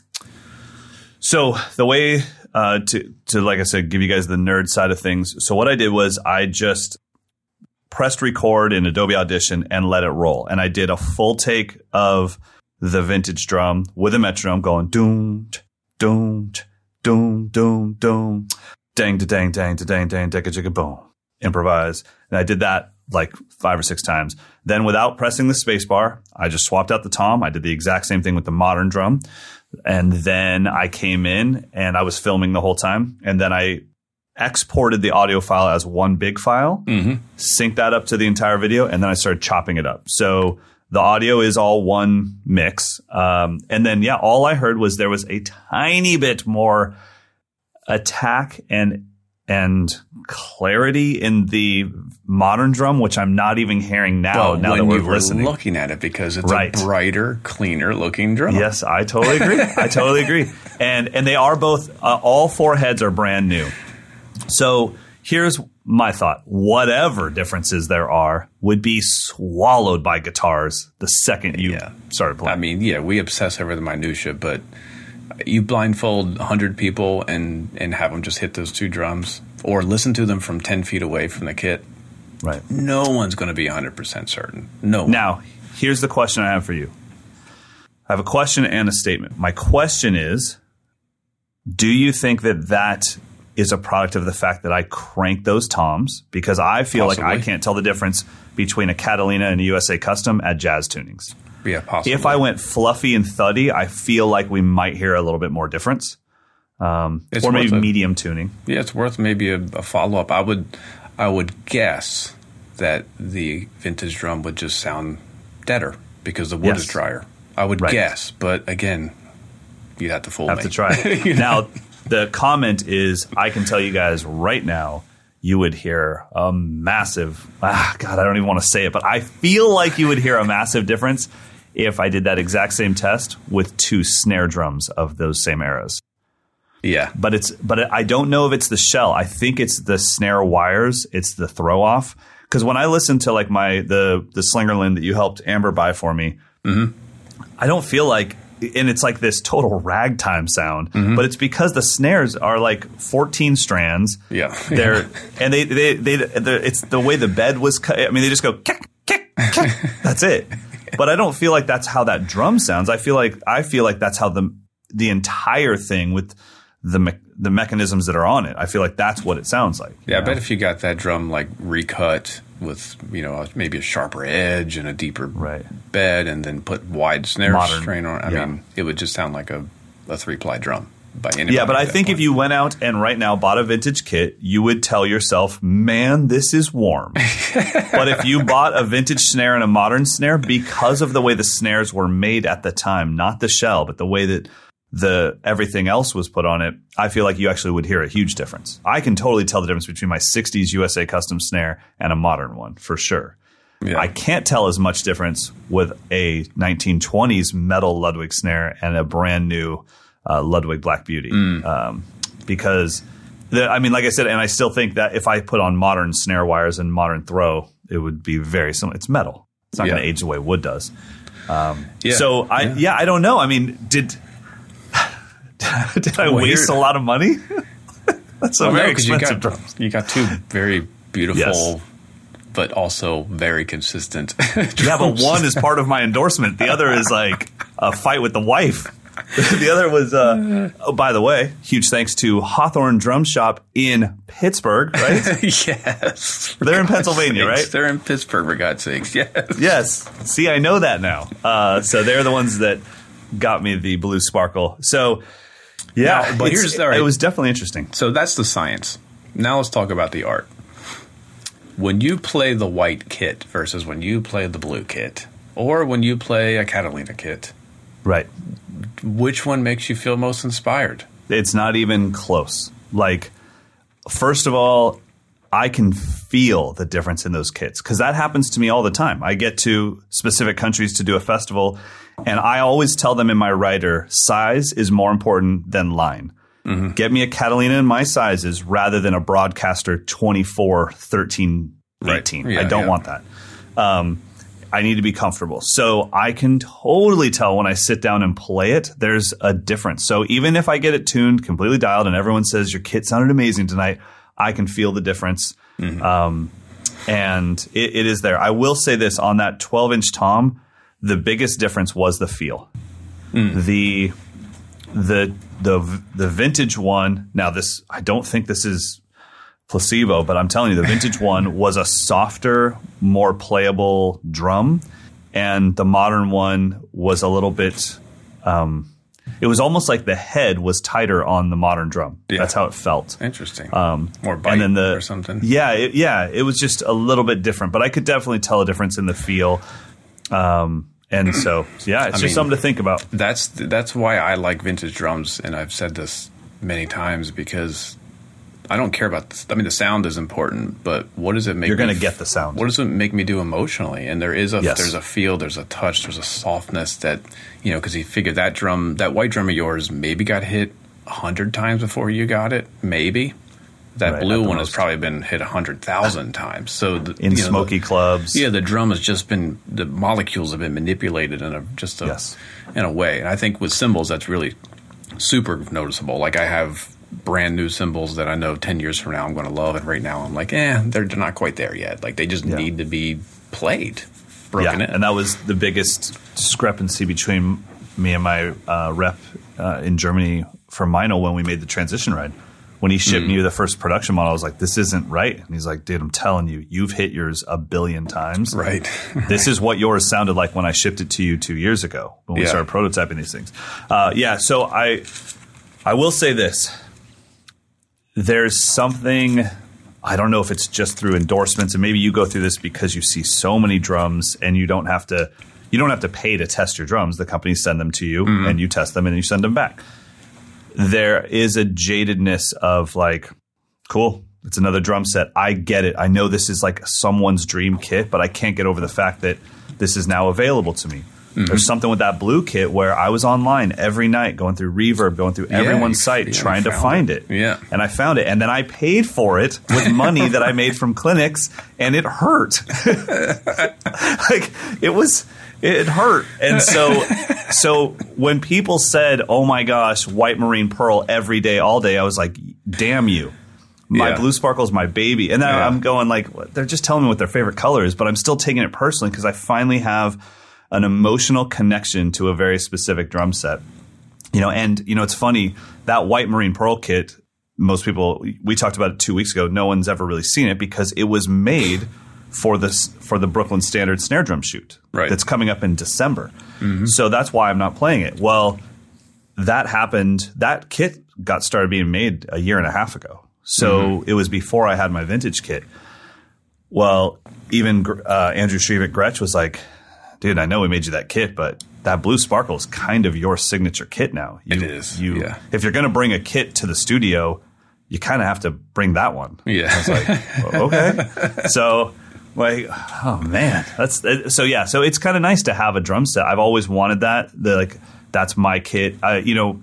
S2: so the way uh, to to like I said, give you guys the nerd side of things. So what I did was I just pressed record in Adobe Audition and let it roll, and I did a full take of the vintage drum with a metronome going doom doom doom doom doom dang da dang dang da dang dang dang jigga boom improvise. And I did that like five or six times. Then without pressing the space bar I just swapped out the tom. I did the exact same thing with the modern drum. And then I came in and I was filming the whole time. And then I exported the audio file as one big file sync that up to the entire video and then I started chopping it up so the audio is all one mix. Um, and then, yeah, all I heard was there was a tiny bit more attack and and clarity in the modern drum, which I'm not even hearing now.
S1: Well,
S2: now that we're
S1: you were
S2: listening,
S1: looking at it because it's
S2: Right.
S1: a brighter, cleaner looking drum.
S2: yes, I totally agree. I totally *laughs* agree. And and they are both. Uh, all four heads are brand new. So here's my thought: whatever differences there are would be swallowed by guitars the second you
S1: Yeah.
S2: started playing.
S1: I mean, yeah, we obsess over the minutia, but you blindfold 100 people and, and have them just hit those two drums or listen to them from 10 feet away from the kit.
S2: right.
S1: No one's going to be 100% certain. No one.
S2: Now, here's the question I have for you. I have a question and a statement. My question is Do you think that that is a product of the fact that I crank those toms? Because I feel like I can't tell the difference between a Catalina and a USA Custom at jazz tunings.
S1: Yeah, possibly.
S2: If I went fluffy and thuddy, I feel like we might hear a little bit more difference. Um, or maybe
S1: it.
S2: medium tuning.
S1: yeah, it's worth maybe a, a follow up. I would, I would guess that the vintage drum would just sound deader because the wood
S2: Yes.
S1: is drier. I would
S2: Right.
S1: guess, but again, you have to fool
S2: have
S1: me.
S2: Have to try it. *laughs* Now, the comment is I can tell you guys right now, you would hear a massive, ah, God, I don't even want to say it, but I feel like you would hear a massive difference if I did that exact same test with two snare drums of those same eras.
S1: Yeah,
S2: But it's, but I don't know if it's the shell. I think it's the snare wires. It's the throw off. Because when I listen to like my the the Slingerland that you helped Amber buy for me, mm-hmm. I don't feel like, and it's like this total ragtime sound, mm-hmm. but it's because the snares are like 14 strands.
S1: Yeah. *laughs*
S2: They're, and they, they, they, it's the way the bed was cut. I mean, they just go, kick, kick, kick. *laughs* That's it. But I don't feel like that's how that drum sounds. I feel like, I feel like that's how the, the entire thing with the, me- the mechanisms that are on it, I feel like that's what it sounds like.
S1: Yeah, I bet if you got that drum like recut with you know maybe a sharper edge and a deeper
S2: Right.
S1: bed, and then put wide snare
S2: Modern,
S1: strain on. I
S2: yeah.
S1: mean, it would just sound like a, a three ply drum by.
S2: Yeah, but I think if you went out and right now bought a vintage kit, you would tell yourself, "Man, this is warm." *laughs* but if you bought a vintage snare and a modern snare, because of the way the snares were made at the time, not the shell, but the way that the everything else was put on it, I feel like you actually would hear a huge difference. I can totally tell the difference between my '60s USA custom snare and a modern one for sure.
S1: Yeah.
S2: I can't tell as much difference with a 1920s metal Ludwig snare and a brand new uh, Ludwig Black Beauty um, because the, I mean, like I said, and I still think that if I put on modern snare wires and modern throw, it would be very similar. It's metal. It's not
S1: Yeah.
S2: going to age the way wood does.
S1: yeah.
S2: So I, yeah. I don't know. I mean, did *laughs* did I waste a lot of money? *laughs* That's a
S1: Well,
S2: very
S1: no, 'cause you
S2: expensive
S1: got,
S2: drum.
S1: you got two very beautiful,
S2: Yes.
S1: but also very consistent. *laughs*
S2: Yeah, but one is part of my endorsement. The other is like a fight with the wife. the other was, uh, oh, by the way, huge thanks to Hawthorne Drum Shop in Pittsburgh, right?
S1: yes,
S2: They're in Pennsylvania,
S1: Sakes.
S2: right?
S1: They're in Pittsburgh, for God's sakes. Yes.
S2: Yes. See, I know that now. Uh, so they're the ones that got me the blue sparkle. So, yeah,
S1: Now, but here's- right.
S2: it was definitely interesting.
S1: So that's the science. Now let's talk about the art. When you play the white kit versus when you play the blue kit, or when you play a Catalina kit,
S2: Right.
S1: which one makes you feel most inspired?
S2: It's not even close. Like, first of all, I can feel the difference in those kits because that happens to me all the time. I get to specific countries to do a festival, and I always tell them in my writer, size is more important than line. Get me a Catalina in my sizes rather than a Broadkaster 24, 13,
S1: Right.
S2: 18.
S1: Yeah,
S2: I don't
S1: yeah.
S2: want that. Um, I need to be comfortable. So I can totally tell when I sit down and play it, there's a difference. So even if I get it tuned, completely dialed, and everyone says your kit sounded amazing tonight, I can feel the difference. Um, and it, it is there. I will say this on that 12 inch tom, the biggest difference was the feel. The the the the vintage one. Now this I don't think this is placebo, but I'm telling you, the vintage *laughs* one was a softer, more playable drum, and the modern one was a little bit. Um, it was almost like the head was tighter on the modern drum.
S1: Yeah.
S2: That's how it felt.
S1: Interesting. Um, More bite
S2: and then the
S1: or something.
S2: Yeah, it, yeah, it was just a little bit different, but I could definitely tell a difference in the feel. Um, and *clears throat* so, yeah, it's just
S1: mean-
S2: something to think about.
S1: That's that's why I like vintage drums, and I've said this many times because I don't care about. This. I mean, the sound is important, but what does it make?
S2: You're
S1: me
S2: gonna get the sound.
S1: What does it make me do emotionally? And there is a
S2: Yes.
S1: there's a feel, there's a touch, there's a softness that you know because he figured that drum, that white drum of yours, maybe got hit a hundred times before you got it, maybe. That
S2: Right,
S1: blue one has probably been hit a hundred thousand times. So the,
S2: In
S1: you know,
S2: smoky
S1: the-
S2: clubs.
S1: yeah, the drum has just been the molecules have been manipulated in a just a
S2: Yes.
S1: in a way. And I think with cymbals that's really super noticeable. Like I have brand new cymbals that I know ten years from now I'm going to love, and right now I'm like, eh, they're, they're not quite there yet. Like they just
S2: Yeah.
S1: need to be played, broken
S2: yeah,
S1: in.
S2: and that was the biggest discrepancy between me and my uh, rep uh, in Germany for Meinl when we made the transition ride. When he shipped
S1: Mm.
S2: me the first production model, I was like, "This isn't right." And he's like, "Dude, I'm telling you, you've hit yours a billion times.
S1: right. *laughs*
S2: this is what yours sounded like when I shipped it to you two years ago when we
S1: Yeah.
S2: started prototyping these things. Uh, yeah, so I I will say this: there's something I don't know if it's just through endorsements, and maybe you go through this because you see so many drums and you don't have to you don't have to pay to test your drums. The companies send them to you, and you test them, and you send them back. There is a jadedness of like, cool. It's another drum set. I get it. I know this is like someone's dream kit, but I can't get over the fact that this is now available to me. Mm-hmm. There's something with that blue kit where I was online every night going through Reverb, going through everyone's
S1: you-
S2: site,
S1: yeah,
S2: trying to find
S1: it.
S2: it.
S1: Yeah.
S2: And I found it. And then I paid for it with money that I made from clinics, and it hurt. *laughs* like it was it hurt. And *laughs* so so when people said, "Oh my gosh, white marine pearl every day all day," I was like, "Damn you." My
S1: Yeah.
S2: blue sparkle is my baby. And then
S1: Yeah.
S2: I'm going like they're just telling me what their favorite color is, but I'm still taking it personally because I finally have an emotional connection to a very specific drum set. You know, and you know, it's funny that white marine pearl kit. Most people we talked about it two weeks ago. No one's ever really seen it because it was made for this for the Brooklyn Standard snare drum shoot
S1: Right.
S2: that's coming up in December. So that's why I'm not playing it. Well, that happened. That kit got started being made a year and a half ago. So it was before I had my vintage kit. Well, even uh, Andrew Shreve at Gretsch was like, dude, I know we made you that kit, but that blue sparkle is kind of your signature kit now. You,
S1: It is,
S2: You,
S1: yeah.
S2: If you're going to bring a kit to the studio, you kind of have to bring that one.
S1: Yeah.
S2: It's like, well, okay. *laughs* So, like, oh man, that's uh, so yeah. So it's kind of nice to have a drum set. I've always wanted that. The like, that's my kit. I, you know,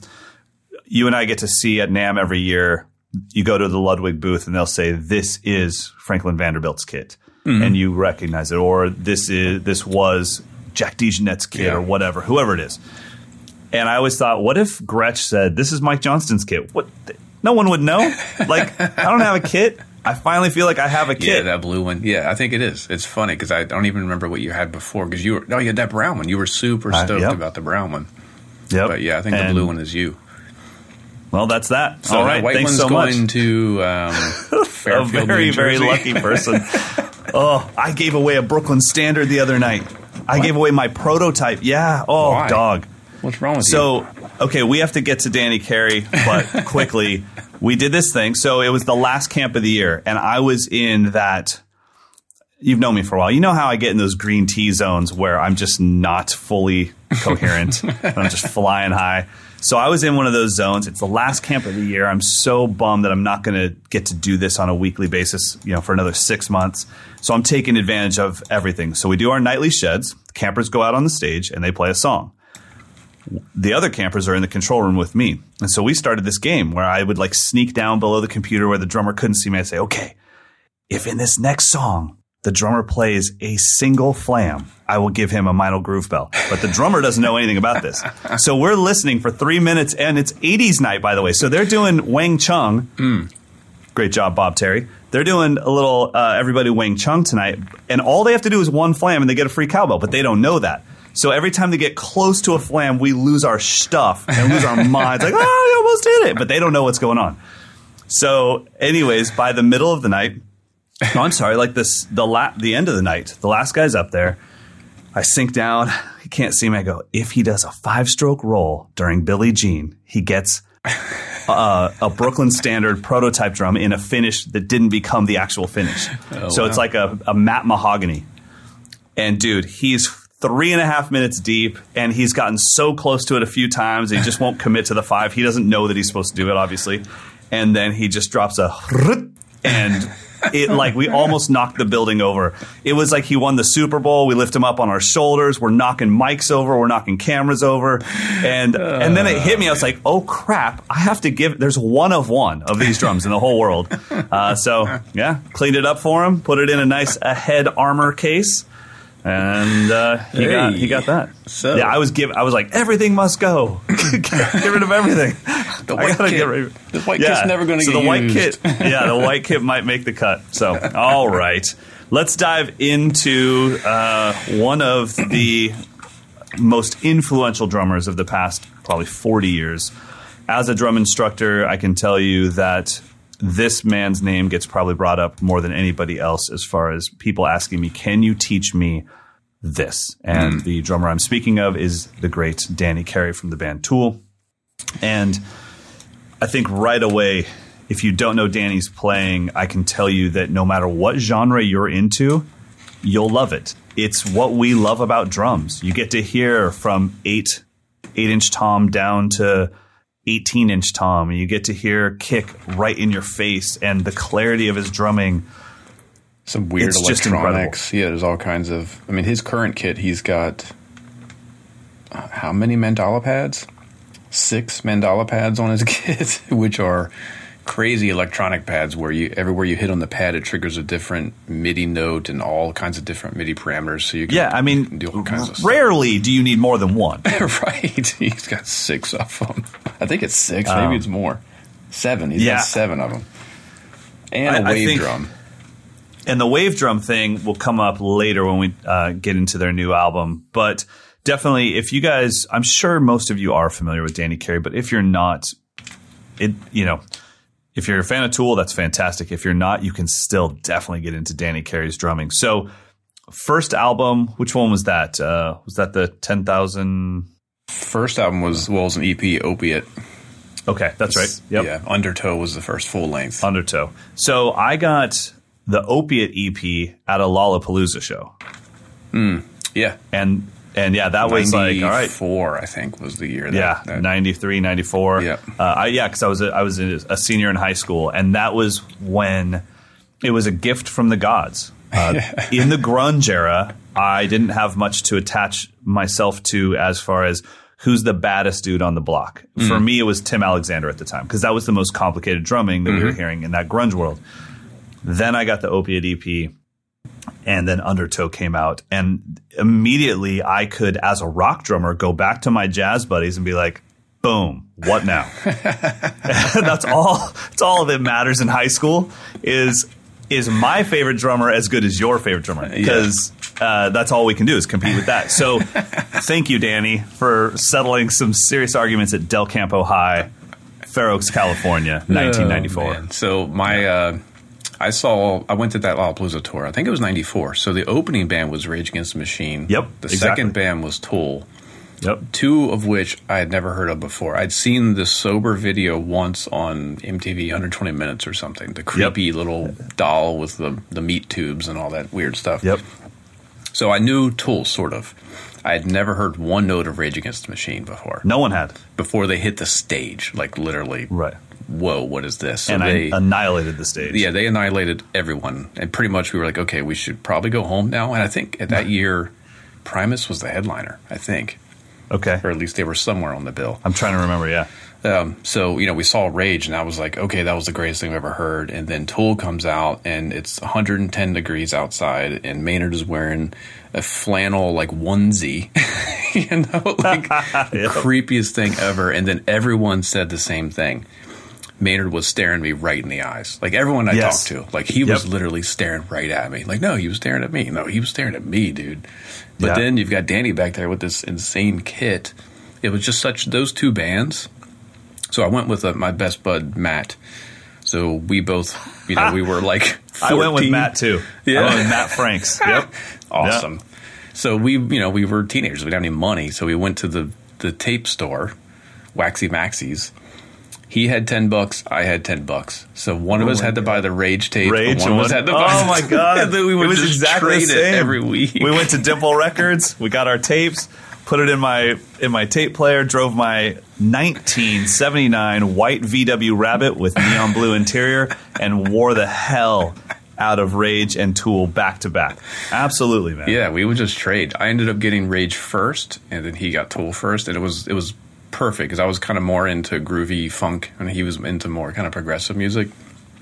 S2: you and I get to see at NAMM every year. You go to the Ludwig booth and they'll say, "This is Franklin Vanderbilt's kit," mm-hmm. and you recognize it, or this is this was Jack DeJohnette's kit,
S1: Yeah.
S2: or whatever, whoever it is. And I always thought, what if Gretsch said, "This is Mike Johnston's kit"? What? No one would know. Like, I don't have a kit. I finally feel like I have a
S1: kid.
S2: Yeah,
S1: that blue one. Yeah, I think it is. It's funny because I don't even remember what you had before. Because you were no, you had that brown one. You were super
S2: Uh,
S1: stoked
S2: yep.
S1: about the brown one.
S2: Yep.
S1: But yeah, I think the blue one is you.
S2: Well, that's that.
S1: So
S2: All
S1: that white
S2: thanks
S1: one's
S2: so much.
S1: going to um, *laughs*
S2: a
S1: Fairfield,
S2: very,
S1: New
S2: very lucky person. *laughs* oh, I gave away a Brooklyn Standard the other night. I gave away my prototype. Yeah. Oh,
S1: Why?
S2: dog.
S1: What's wrong with you?
S2: So, okay, we have to get to Danny Carey, but *laughs* quickly, we did this thing. So it was the last camp of the year, and I was in that. You've known me for a while. You know how I get in those green tea zones where I'm just not fully coherent. *laughs* and I'm just flying high. So I was in one of those zones. It's the last camp of the year. I'm so bummed that I'm not going to get to do this on a weekly basis, you know, for another six months. So I'm taking advantage of everything. So we do our nightly sheds. Campers go out on the stage and they play a song the other campers are in the control room with me. And so we started this game where I would like sneak down below the computer where the drummer couldn't see me. I'd say, okay, if in this next song the drummer plays a single flam, I will give him a Meinl groove bell. But the drummer doesn't know anything about this. So we're listening for three minutes and it's 80s night, by the way. So they're doing Wang Chung. Great job, Bob Terry. They're doing a little uh, everybody Wang Chung tonight, and all they have to do is one flam, and they get a free cowbell. But they don't know that. So every time they get close to a flam, we lose our stuff and lose our minds. Like, oh, you almost did it, but they don't know what's going on. So, anyways, by the middle of the night, no, I'm sorry, like this, the la- the end of the night, the last guy's up there. I sink down. He can't see me. I go, if he does a five stroke roll during Billie Jean, he gets uh, a Brooklyn Standard prototype drum in a finish that didn't become the actual finish. so it's like a, a matte mahogany. And dude, he's three and a half minutes deep, and he's gotten so close to it a few times. He just won't commit to the five. He doesn't know that he's supposed to do it, obviously. And then he just drops a and it like we almost knocked the building over. It was like he won the Super Bowl. We lift him up on our shoulders. We're knocking mics over. We're knocking cameras over, and and then it hit me. I was like, oh crap! I have to give. There's one of one of these drums in the whole world. Uh, so yeah, cleaned it up for him. Put it in a nice a head armor case. And uh, he got he got that.
S1: So-
S2: yeah, I was give I was like everything must go. *coughs* get, rid of everything.
S1: The white kit.
S2: rid.
S1: The white kit's never gonna
S2: so
S1: get
S2: the white
S1: used.
S2: kit. Yeah, the white kit might make the cut. So *laughs* all right, let's dive into uh, one of the most influential drummers of the past probably 40 years. As a drum instructor, I can tell you that this man's name gets probably brought up more than anybody else as far as people asking me, "Can you teach me this?" And hmm. the drummer I'm speaking of is the great Danny Carey from the band Tool. And I think right away, if you don't know Danny's playing, I can tell you that no matter what genre you're into, you'll love it. It's what we love about drums. You get to hear from eight eight inch tom down to 18 inch tom, and you get to hear kick right in your face, and the clarity of his drumming.
S1: Some weird
S2: It's
S1: electronics. Yeah, there's all kinds of. I mean, his current kit, he's got uh, how many mandala pads? Six mandala pads on his *laughs* kit, which are crazy electronic pads where you everywhere you hit on the pad, it triggers a different MIDI note and all kinds of different MIDI parameters. So you can
S2: Yeah, I mean,
S1: do all kinds of stuff.
S2: rarely do you need more than one. *laughs*
S1: right. *laughs* He's got six of them. I think it's six. Maybe it's more. Seven. He's
S2: Um, Yeah.
S1: got seven of them. And a
S2: I- I
S1: wave
S2: think-
S1: drum.
S2: And the wave drum thing will come up later when we uh, get into their new album. But definitely, if you guys, I'm sure most of you are familiar with Danny Carey, but if you're not, it you know, if you're a fan of Tool, that's fantastic. If you're not, you can still definitely get into Danny Carey's drumming. So, first album, which one was that? Uh, was that the ten thousand?
S1: First album was well, it was an EP, Opiate.
S2: Okay, that's right. Yep.
S1: Yeah, Undertow was the first full length.
S2: Undertow. So I got the Opiate EP at a Lollapalooza show,
S1: yeah,
S2: and and yeah, that was like all right.
S1: four. I think was the year. That,
S2: Yeah,
S1: that-
S2: 93, 94.
S1: Yep.
S2: Uh, I, yeah, because I was a, I was a, senior in high school, and that was when it was a gift from the gods. Uh, *laughs* in the grunge era, I didn't have much to attach myself to as far as who's the baddest dude on the block. For me, it was Tim Alexander at the time because that was the most complicated drumming that we were hearing in that grunge world. Then I got the Opiate EP, and then Undertow came out, and immediately I could, as a rock drummer, go back to my jazz buddies and be like, "Boom, what now?" *laughs* *laughs* that's all. That's all that matters in high school is is my favorite drummer as good as your favorite drummer because uh, that's all we can do is compete with that. So, *laughs* thank you, Danny, for settling some serious arguments at Del Campo High, Fair Oaks, California, 1994.
S1: Oh, so my, uh, I saw, I went to that Lollapalooza tour. I think it was '94. So the opening band was Rage Against the Machine.
S2: Yep,
S1: The
S2: exactly.
S1: second band was Tool.
S2: Yep.
S1: Two of which I had never heard of before. I'd seen the sober video once on MTV 120 Minutes or something. The creepy little doll with the, the meat tubes and all that weird stuff.
S2: Yep.
S1: So I knew Tool, sort of. I had never heard one note of Rage Against the Machine before.
S2: No one had.
S1: Before they hit the stage, like literally,
S2: Right.
S1: Whoa, what is this? So
S2: and
S1: they,
S2: I annihilated the stage.
S1: yeah, they annihilated everyone. And pretty much we were like, okay, we should probably go home now. And I think at that year, Primus was the headliner, I think.
S2: Okay.
S1: Or at least they were somewhere on the bill.
S2: I'm trying to remember. Yeah.
S1: Um, so, you know, we saw Rage and I was like, okay, that was the greatest thing I've ever heard. And then Tool comes out and it's 110 degrees outside and Maynard is wearing a flannel like onesie, *laughs* you know, like *laughs* the creepiest thing ever. And then everyone said the same thing. Maynard was staring me right in the eyes. Like everyone I
S2: Yes.
S1: talked to, like he was literally staring right at me. Like, no, he was staring at me. No, he was staring at me, dude. But
S2: Yeah.
S1: then you've got Danny back there with this insane kit. It was just such those two bands. So I went with uh, my best bud Matt. So we both, you know, we were like. 14. *laughs*
S2: I went with Matt too.
S1: Yeah.
S2: I went with Matt Franks. *laughs* Yep.
S1: Awesome. So we, you know, we were teenagers. We didn't have any money, so we went to the the tape store, Waxy Maxies. He had ten bucks. I had ten bucks. So one of oh us had to buy the Rage tape.
S2: Rage.
S1: and one of us had to oh buy.
S2: oh my god! *laughs*
S1: we would
S2: it was
S1: just
S2: exactly the same.
S1: it every week.
S2: We went to Dimple Records. We got our tapes. Put it in my in my tape player. Drove my 1979 white VW Rabbit with neon blue interior, and wore the hell out of Rage and Tool back to back. Absolutely, man.
S1: Yeah, we would just trade. I ended up getting Rage first, and then he got Tool first, and it was it was perfect because I was kind of more into groovy funk, and he was into more kind of progressive music.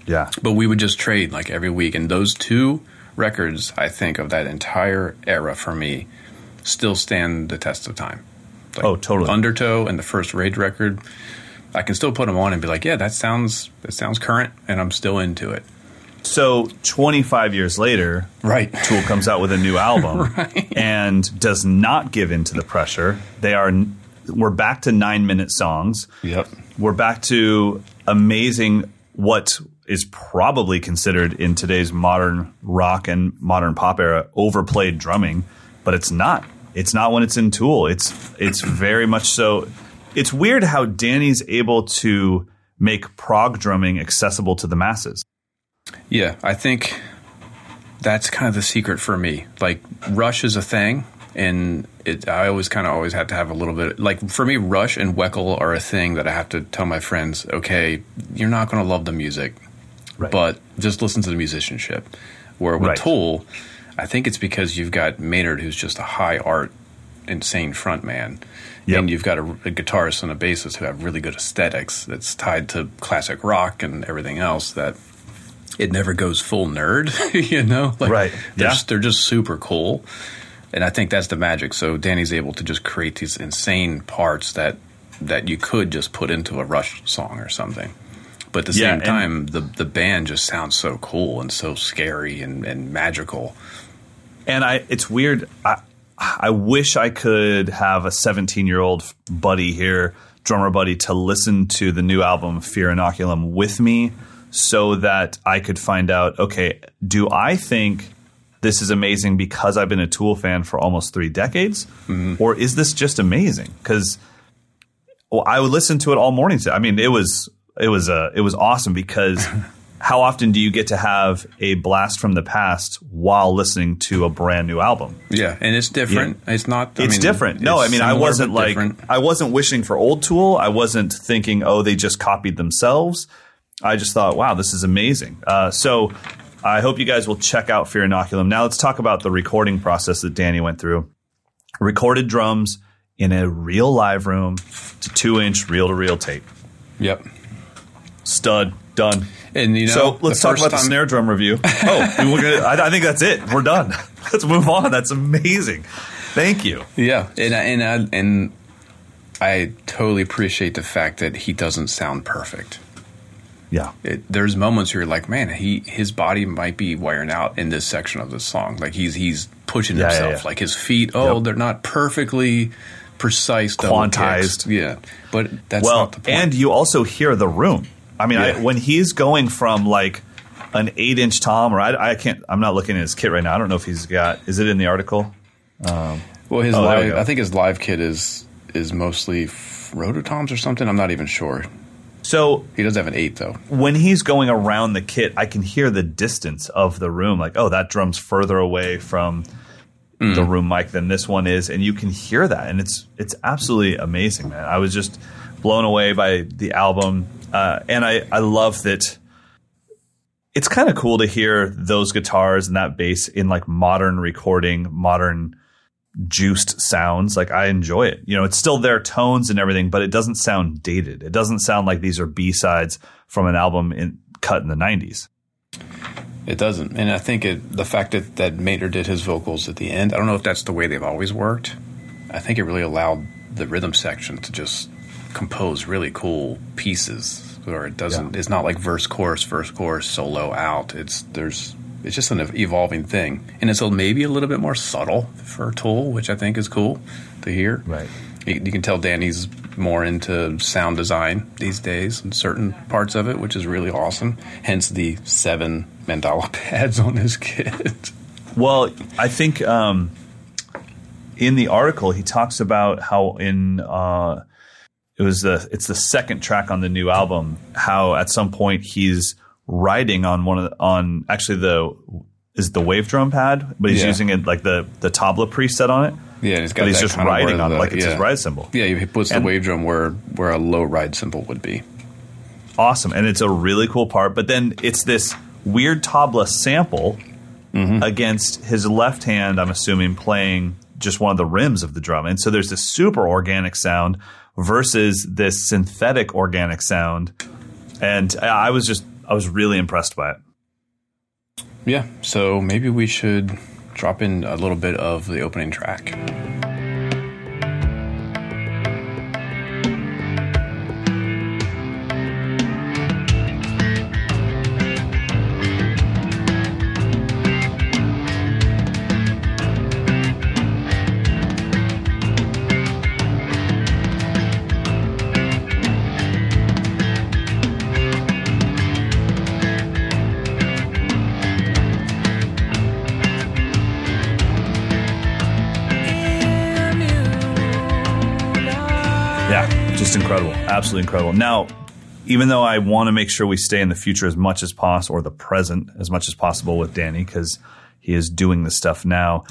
S2: yeah.
S1: But we would just trade like every week, and those two records, I think, of that entire era for me, still stand the test of time. Like
S2: Oh, totally.
S1: Undertow and the first Rage record, I can still put them on and be like, yeah, that sounds that sounds current, and I'm still into it.
S2: So 25 years later,
S1: Right.
S2: Tool comes out with a new *laughs* album and does not give in to the pressure. They are we're back to 9-minute songs.
S1: Yep.
S2: We're back to amazing what is probably considered in today's modern rock and modern pop era overplayed drumming, but it's not. It's not when it's in Tool. It's it's very much so. It's weird how Danny's able to make prog drumming accessible to the masses.
S1: Yeah, I think that's kind of the secret for me. Like Rush is a thing, and it, I always kind of always have to have a little bit. Like for me, Rush and Weckl are a thing that I have to tell my friends. Okay, you're not going to love the music,
S2: Right.
S1: but just listen to the musicianship. Where with
S2: Right.
S1: Tool, I think it's because you've got Maynard, who's just a high art, insane front man.
S2: Yep.
S1: And you've got a, a guitarist and a bassist who have really good aesthetics that's tied to classic rock and everything else that it never goes full nerd, *laughs* you know? Like
S2: Right.
S1: They're,
S2: Yeah.
S1: just, they're just super cool. And I think that's the magic. So Danny's able to just create these insane parts that that you could just put into a Rush song or something. But at the
S2: Yeah,
S1: same time, the the band just sounds so cool and so scary and, and magical.
S2: and I it's weird. I I wish I could have a 17 year old buddy here, drummer buddy, to listen to the new album Fear Inoculum with me, so that I could find out. Okay, do I think this is amazing because I've been a Tool fan for almost three decades, or is this just amazing? Because well, I would listen to it all morning. I mean, it was it was uh, it was awesome because *laughs* how often do you get to have a blast from the past while listening to a brand new album?
S1: Yeah, and it's different. It's not. I
S2: It's
S1: mean,
S2: different. No,
S1: it's
S2: I mean, I wasn't like
S1: different.
S2: I wasn't wishing for old Tool. I wasn't thinking, oh, they just copied themselves. I just thought, wow, this is amazing. Uh, so I hope you guys will check out Fear Inoculum. Now let's talk about the recording process that Danny went through. Recorded drums in a real live room to two inch reel to reel tape.
S1: Yep.
S2: Stud. Done.
S1: And you know,
S2: so let's talk about the snare drum review. *laughs* Oh, gonna, I, I think that's it. We're done. *laughs* Let's move on. That's amazing. Thank you.
S1: Yeah, and I- and I, and I totally appreciate the fact that he doesn't sound perfect.
S2: Yeah.
S1: It, there's moments where you're like, man, he his body might be wearing out in this section of the song. Like he's he's pushing
S2: Yeah, yeah,
S1: himself.
S2: yeah.
S1: Like his feet, oh,
S2: Yep.
S1: they're not perfectly precise,
S2: Quantized.
S1: Yeah, but that's
S2: well,
S1: not the point.
S2: and you also hear the room. I mean,
S1: Yeah.
S2: I, when he's going from like an eight-inch tom, or I, I can't. I'm not looking at his kit right now. I don't know if he's got. Is it in the article?
S1: Um, well, his
S2: Oh, there we
S1: live. I think his live kit is is mostly f- rototoms or something. I'm not even sure.
S2: So
S1: He does have an eight though.
S2: when he's going around the kit, I can hear the distance of the room. Like, oh, that drum's further away from the room mic than this one is, and you can hear that, and it's it's absolutely amazing, man. I was just blown away by the album, uh, and I I love that. It's kind of cool to hear those guitars and that bass in like modern recording, modern juiced sounds. Like I enjoy it. You know, it's still their tones and everything, but it doesn't sound dated. It doesn't sound like these are B sides from an album in, cut in the '90s.
S1: It doesn't, and I think it, the fact that that Maynard did his vocals at the end. I don't know if that's the way they've always worked. I think it really allowed the rhythm section to just compose really cool pieces, or it doesn't.
S2: Yeah.
S1: It's not like verse chorus verse chorus solo out. It's there's it's just an evolving thing, and it's a, maybe a little bit more subtle for Tool, which I think is cool to hear.
S2: Right.
S1: You, you can tell Danny's more into sound design these days in certain parts of it, which is really awesome. Hence the seven mandala *laughs* pads on his kit.
S2: Well, I think um, in the article he talks about how in uh, it was the it's the second track on the new album. How at some point he's writing on one of the, on actually the is the wave drum pad, but he's
S1: Yeah.
S2: using it like the the tabla preset on it.
S1: Yeah, and he's got
S2: But he's just riding on it
S1: the-
S2: like it's his ride symbol.
S1: Yeah, he puts
S2: And-
S1: the wave drum where where a low ride symbol would be.
S2: awesome and it's a really cool part but then it's this weird tabla sample mm-hmm. against his left hand i'm assuming playing just one of the rims of the drum and so there's this super organic sound versus this synthetic organic sound and I was just i was really impressed by it
S1: Yeah, so maybe we should drop in a little bit of the opening track.
S2: Absolutely incredible. Now, even though I want to make sure we stay in the future as much as possible, or the present as much as possible with Danny, because he is doing this stuff now,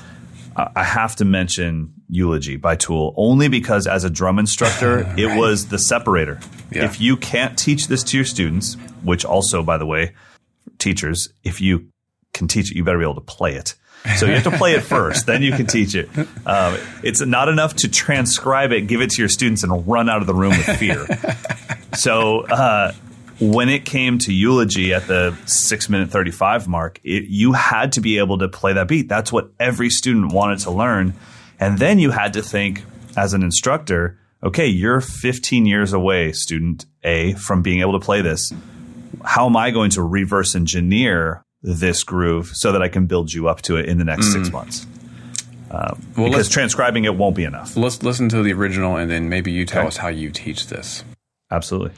S2: I have to mention Eulogy by Tool, only because as a drum instructor, *laughs* it was the separator.
S1: Yeah.
S2: If you can't teach this to your students, which also, by the way, teachers, if you can teach it, you better be able to play it. So you have to play it first, then you can teach it. Um, it's not enough to transcribe it, give it to your students, and run out of the room with fear. so uh, when it came to eulogy at the six minute thirty five mark, it, you had to be able to play that beat. That's what every student wanted to learn, and then you had to think as an instructor. Okay, you're 15 years away, student A, from being able to play this how am I going to reverse engineer this groove so that I can build you up to it in the next six months? Um,
S1: Well,
S2: because transcribing it won't be enough.
S1: Let's listen to the original, and then maybe you tell
S2: Okay.
S1: us how you teach this.
S2: Absolutely.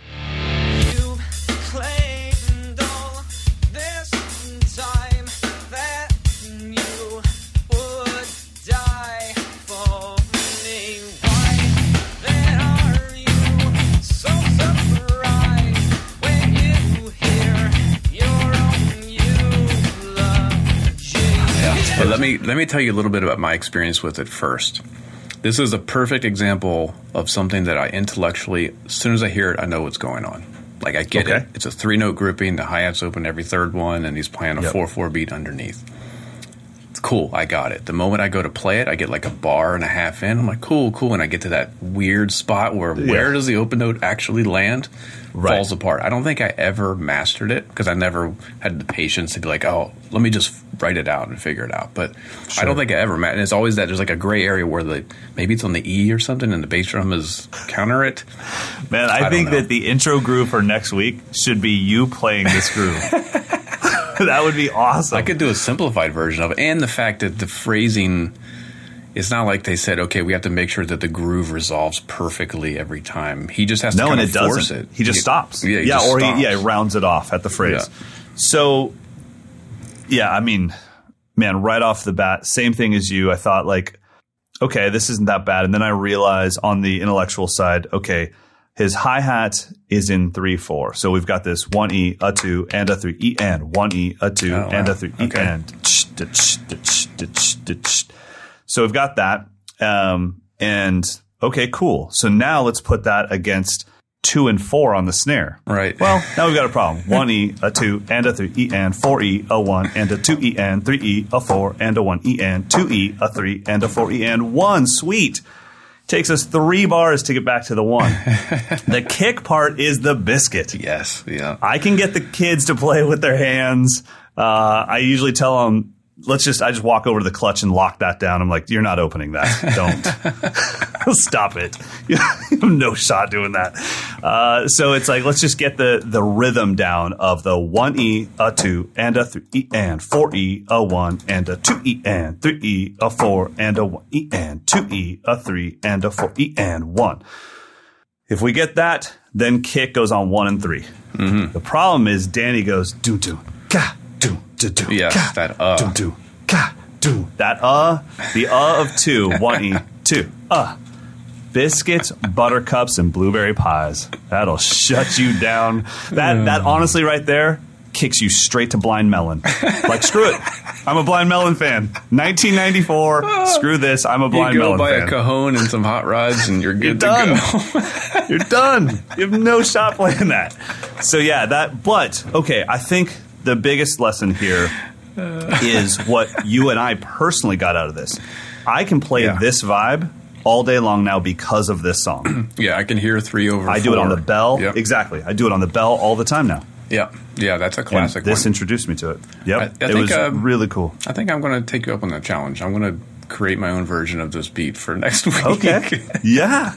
S1: Let me tell you a little bit about my experience with it first. This is a perfect example of something that I intellectually, as soon as I hear it, I know what's going on. Like I get
S2: Okay.
S1: it. It's a three note grouping. The hi hats open every third one, and he's playing a
S2: Yep.
S1: four four beat underneath. Cool, I got it. The moment I go to play it, I get like a bar and a half in. I'm like, cool, cool, and I get to that weird spot where where does the open note actually land?
S2: Right.
S1: Falls apart. I don't think I ever mastered it because I never had the patience to be like, oh, let me just write it out and figure it out. But I don't think I ever met. And it's always that there's like a gray area where the maybe it's on the E or something, and the bass drum is counter it.
S2: Man, I,
S1: I
S2: think that the intro groove for next week should be you playing this groove. *laughs* *laughs* that would be awesome.
S1: I could do a simplified version of it, and the fact that the phrasing. It's not like they said, okay, we have to make sure that the groove resolves perfectly every time. He just has to
S2: no, and it
S1: force
S2: doesn't.
S1: it.
S2: He just stops.
S1: Yeah, he
S2: yeah, or
S1: stops.
S2: he yeah he rounds it off at the phrase.
S1: Yeah.
S2: So, yeah, I mean, man, right off the bat, same thing as you. I thought like, okay, this isn't that bad, and then I realize on the intellectual side, okay, his hi hat is in three four, so we've got this one e, a two, and a three e, and one e, a two,
S1: Oh,
S2: and
S1: wow.
S2: a three e,
S1: Okay.
S2: and so we've got that, um, and okay, cool. So now let's put that against two and four on the snare.
S1: Right.
S2: Well, now we've got a problem. *laughs* One E, a two, and a three E, and four E, a one, and a two E, and three E, a four, and a one E, and two E, a three, and a four E, and one. Sweet. Takes us three bars to get back to the one. *laughs* the kick part is the biscuit.
S1: Yes. Yeah.
S2: I can get the kids to play with their hands. Uh, I usually tell them, let's just, I just walk over to the clutch and lock that down. I'm like, you're not opening that. Don't. *laughs* Stop it. *laughs* No shot doing that. Uh, so it's like, let's just get the, the rhythm down of the one E, a two, and a three E, and four E, a one, and a two E, and three E, a four, and a one E, and two E, a three, and a four E, and one. If we get that, then kick goes on one and 3 The problem is Danny goes do do ka ka,
S1: that, uh.
S2: do do. Ka do. That uh the uh of two. *laughs* One e two. Uh. Biscuits buttercups and blueberry pies. That'll shut you down. That that honestly right there kicks you straight to blind melon. Like screw it. I'm a blind melon fan. 1994 *laughs* screw this. I'm a Blind
S1: You
S2: blind
S1: go
S2: melon
S1: buy
S2: fan.
S1: a cajon and some hot rods, and you're good
S2: You're
S1: to
S2: done.
S1: go. *laughs*
S2: You're done. You have no shot playing that. So yeah, that. But okay, I think the biggest lesson here is what you and I personally got out of this. I can play
S1: Yeah.
S2: this vibe all day long now because of this song. *clears throat*
S1: yeah, I can hear three over.
S2: I do it on the bell.
S1: Yep.
S2: Exactly. I do it on the bell all the time now.
S1: Yeah, yeah, that's a
S2: And
S1: classic.
S2: this
S1: one.
S2: introduced me to it. Yep.
S1: I- I
S2: it
S1: think,
S2: was
S1: um,
S2: really cool.
S1: I think I'm going to take you up on that challenge. I'm going to create my own version of this beat for next *laughs* week.
S2: Okay. *laughs* yeah.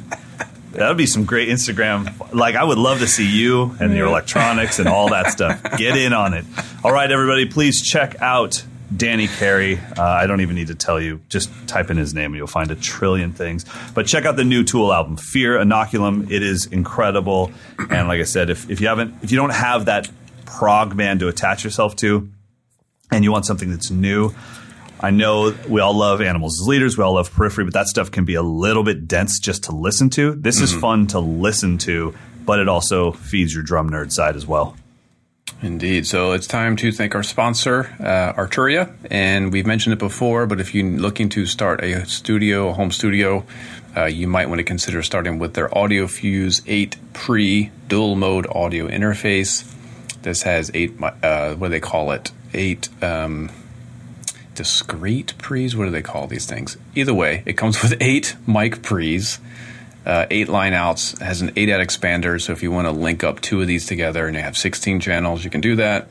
S2: That would be some great Instagram. Like, I would love to see you and your electronics and all that stuff. Get in on it. All right, everybody, please check out Danny Carey. Uh, I don't even need to tell you. Just type in his name and you'll find a trillion things. But check out the new Tool album, Fear Inoculum. It is incredible. And like I said, if, if you haven't, if you don't have that prog band to attach yourself to, and you want something that's new, I know we all love animals as leaders, we all love periphery, but that stuff can be a little bit dense just to listen to. This is fun to listen to, but it also feeds your drum nerd side as well.
S1: Indeed. So it's time to thank our sponsor, uh, Arturia. And we've mentioned it before, but if you're looking to start a studio, a home studio, uh, you might want to consider starting with their AudioFuse 8 Pre dual mode audio interface. This has eight, uh, what do they call it? Eight um, discrete pre's. What do they call these things? Either way, it comes with *laughs* eight mic pre's uh, eight line outs, has an 8 out expander. So if you want to link up two of these together and you have 16 channels, you can do that.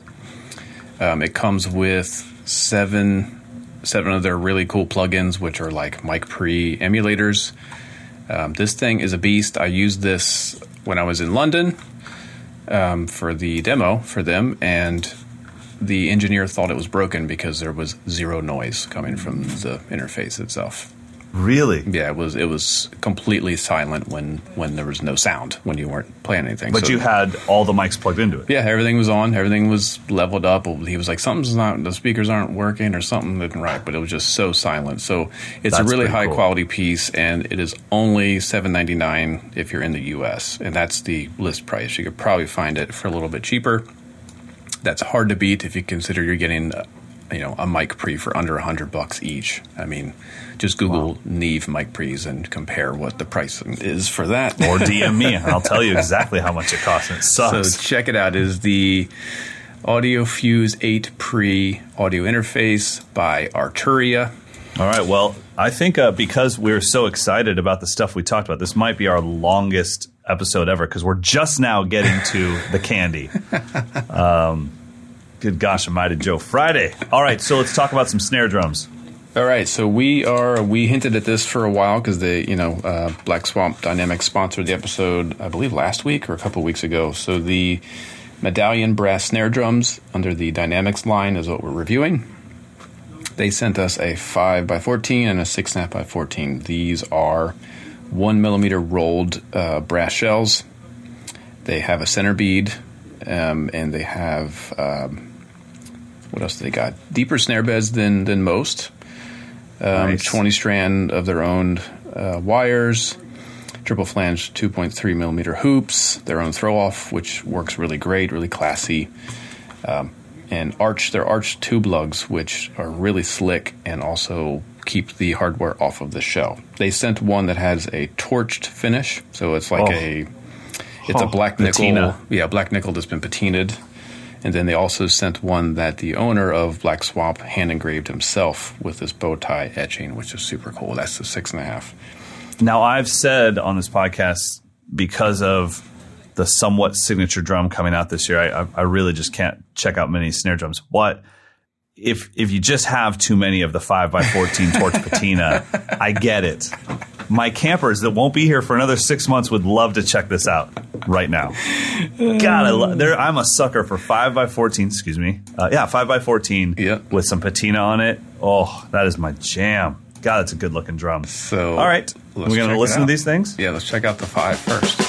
S1: Um, it comes with seven seven of their really cool plugins, which are like mic pre emulators. Um, this thing is a beast. I used this when I was in London um, for the demo for them, and the engineer thought it was broken because there was zero noise coming from the interface itself.
S2: Really?
S1: Yeah, it was it was completely silent when when there was no sound when you weren't playing anything.
S2: But
S1: So-
S2: you had all the mics plugged into it.
S1: yeah, everything was on. Everything was leveled up. He was like, "Something's not. The speakers aren't working, or something isn't right." But it was just so silent. So it's
S2: That's
S1: a really high
S2: cool.
S1: quality piece, and it is only seven ninety nine if you're in the U.S. and that's the list price. You could probably find it for a little bit cheaper. That's hard to beat if you consider you're getting, uh, you know, a mic pre for under a hundred bucks each. I mean, just Google Neve mic pre's and compare what the pricing is for that.
S2: Or *laughs* DM me, and I'll tell you exactly how much it costs. And it
S1: So check it out. It Is the AudioFuse 8 Pre audio interface by Arturia.
S2: All right. Well, I think uh, because we're so excited about the stuff we talked about, this might be our longest episode ever because we're just now getting to the candy. Um, good gosh, almighty Joe Friday. All right. So let's talk about some snare drums.
S1: All right, so we are we hinted at this for a while because the you know, uh, Black Swamp Dynamicx sponsored the episode, I believe last week or a couple weeks ago. So the Medallion brass snare drums under the Dynamicx line is what we're reviewing. They sent us a five by fourteen and a six and a half by fourteen. These are one millimeter rolled uh, brass shells. They have a center bead, um, and they have um, what else do they got? Deeper snare beds than than most. Um,
S2: Nice.
S1: 20 strand of their own uh, wires, triple flange 2.3 millimeter hoops, their own throw off, which works really great, really classy. Um, and arch, their arch tube lugs, which are really slick and also keep the hardware off of the shell. They sent one that has a torched finish, so it's like
S2: Oh.
S1: a it's a
S2: Oh,
S1: black nickel,
S2: patina.
S1: yeah, black nickel that's been patinaed. And then they also sent one that the owner of Black Swamp hand engraved himself with this bow tie etching, which is super cool. That's the six and a half.
S2: Now, I've said on this podcast because of the somewhat signature drum coming out this year, I, I, I really just can't check out many snare drums. What if if you just have too many of the five by fourteen *laughs* torch patina? I get it. My campers that won't be here for another six months would love to check this out right now. God, I lo- there, I'm a sucker for five by fourteen. Excuse me, uh, yeah, five by fourteen
S1: Yeah.
S2: with some patina on it. Oh, that is my jam. God, that's a good looking drum.
S1: So,
S2: all right, we're gonna listen to these things.
S1: Yeah, let's check out the five first.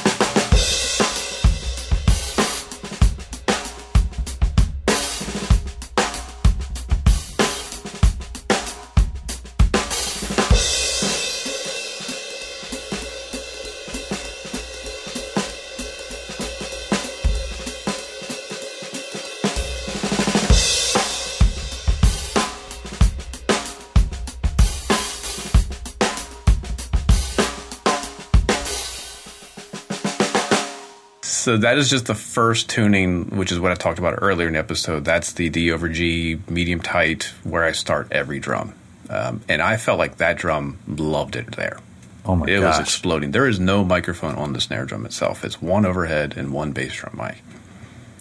S1: So that is just the first tuning, which is what I talked about earlier in the episode. That's the D over G medium tight, where I start every drum. Um, and I felt like that drum loved it there.
S2: Oh my god.
S1: it was exploding. There is no microphone on the snare drum itself. It's one overhead and one bass drum mic.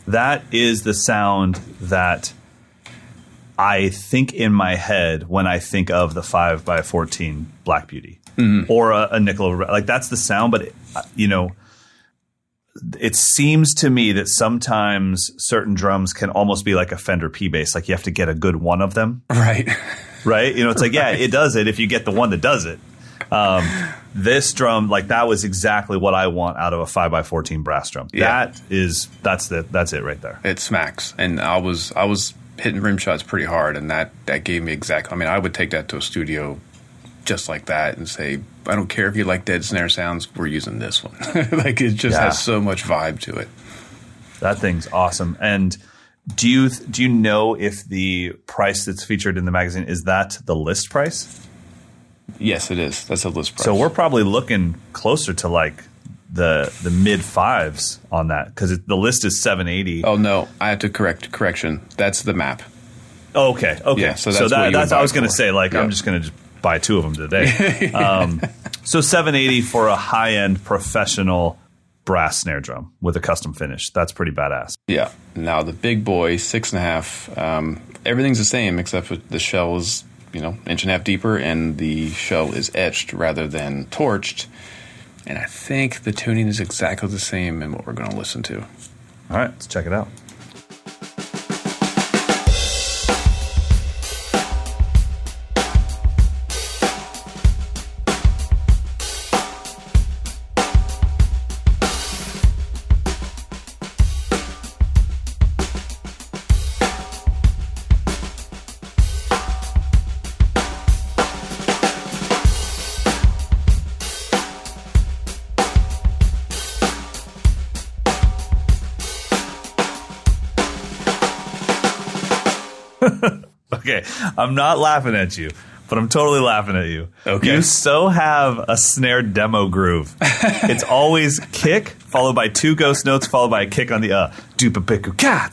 S2: That is the sound that I think in my head when I think of the five by fourteen Black Beauty or a, a nickel. over- Like that's the sound, but it, uh, you know, it seems to me that sometimes certain drums can almost be like a Fender P bass. Like you have to get a good one of them,
S1: Right.
S2: right? You know, it's like yeah, it does it if you get the one that does it. Um, this drum, like that, was exactly what I want out of a five by fourteen brass drum.
S1: Yeah.
S2: That is that's the that's it right there.
S1: it smacks and i was i was hitting rim shots pretty hard and that that gave me exact i mean i would take that to a studio just like that and say i don't care if you like dead snare sounds we're using this one *laughs* like it just
S2: Yeah.
S1: has so much vibe to it
S2: That thing's awesome. And do you do you know if the price that's featured in the magazine is that the list price?
S1: yes it is that's a list price
S2: So we're probably looking closer to like the the mid fives on that because the list is seven eighty.
S1: oh no i have to correct correction that's the map
S2: Oh, okay, okay.
S1: Yeah, so
S2: so,
S1: that's what
S2: that, that's I was going to say. Like, I'm just going to just buy two of them today. *laughs* um, so 780 for a high end professional brass snare drum with a custom finish. That's pretty badass.
S1: yeah now the big boy six and a half um, everything's the same except for the shell is you know inch and a half deeper and the shell is etched rather than torched and i think the tuning is exactly the same in what we're going to listen to
S2: All right, let's check it out. I'm not laughing at you, but I'm totally laughing at you.
S1: Okay.
S2: You so have a snare demo groove. *laughs* it's always kick followed by two ghost notes followed by a kick on the uh. Dupa piku cat.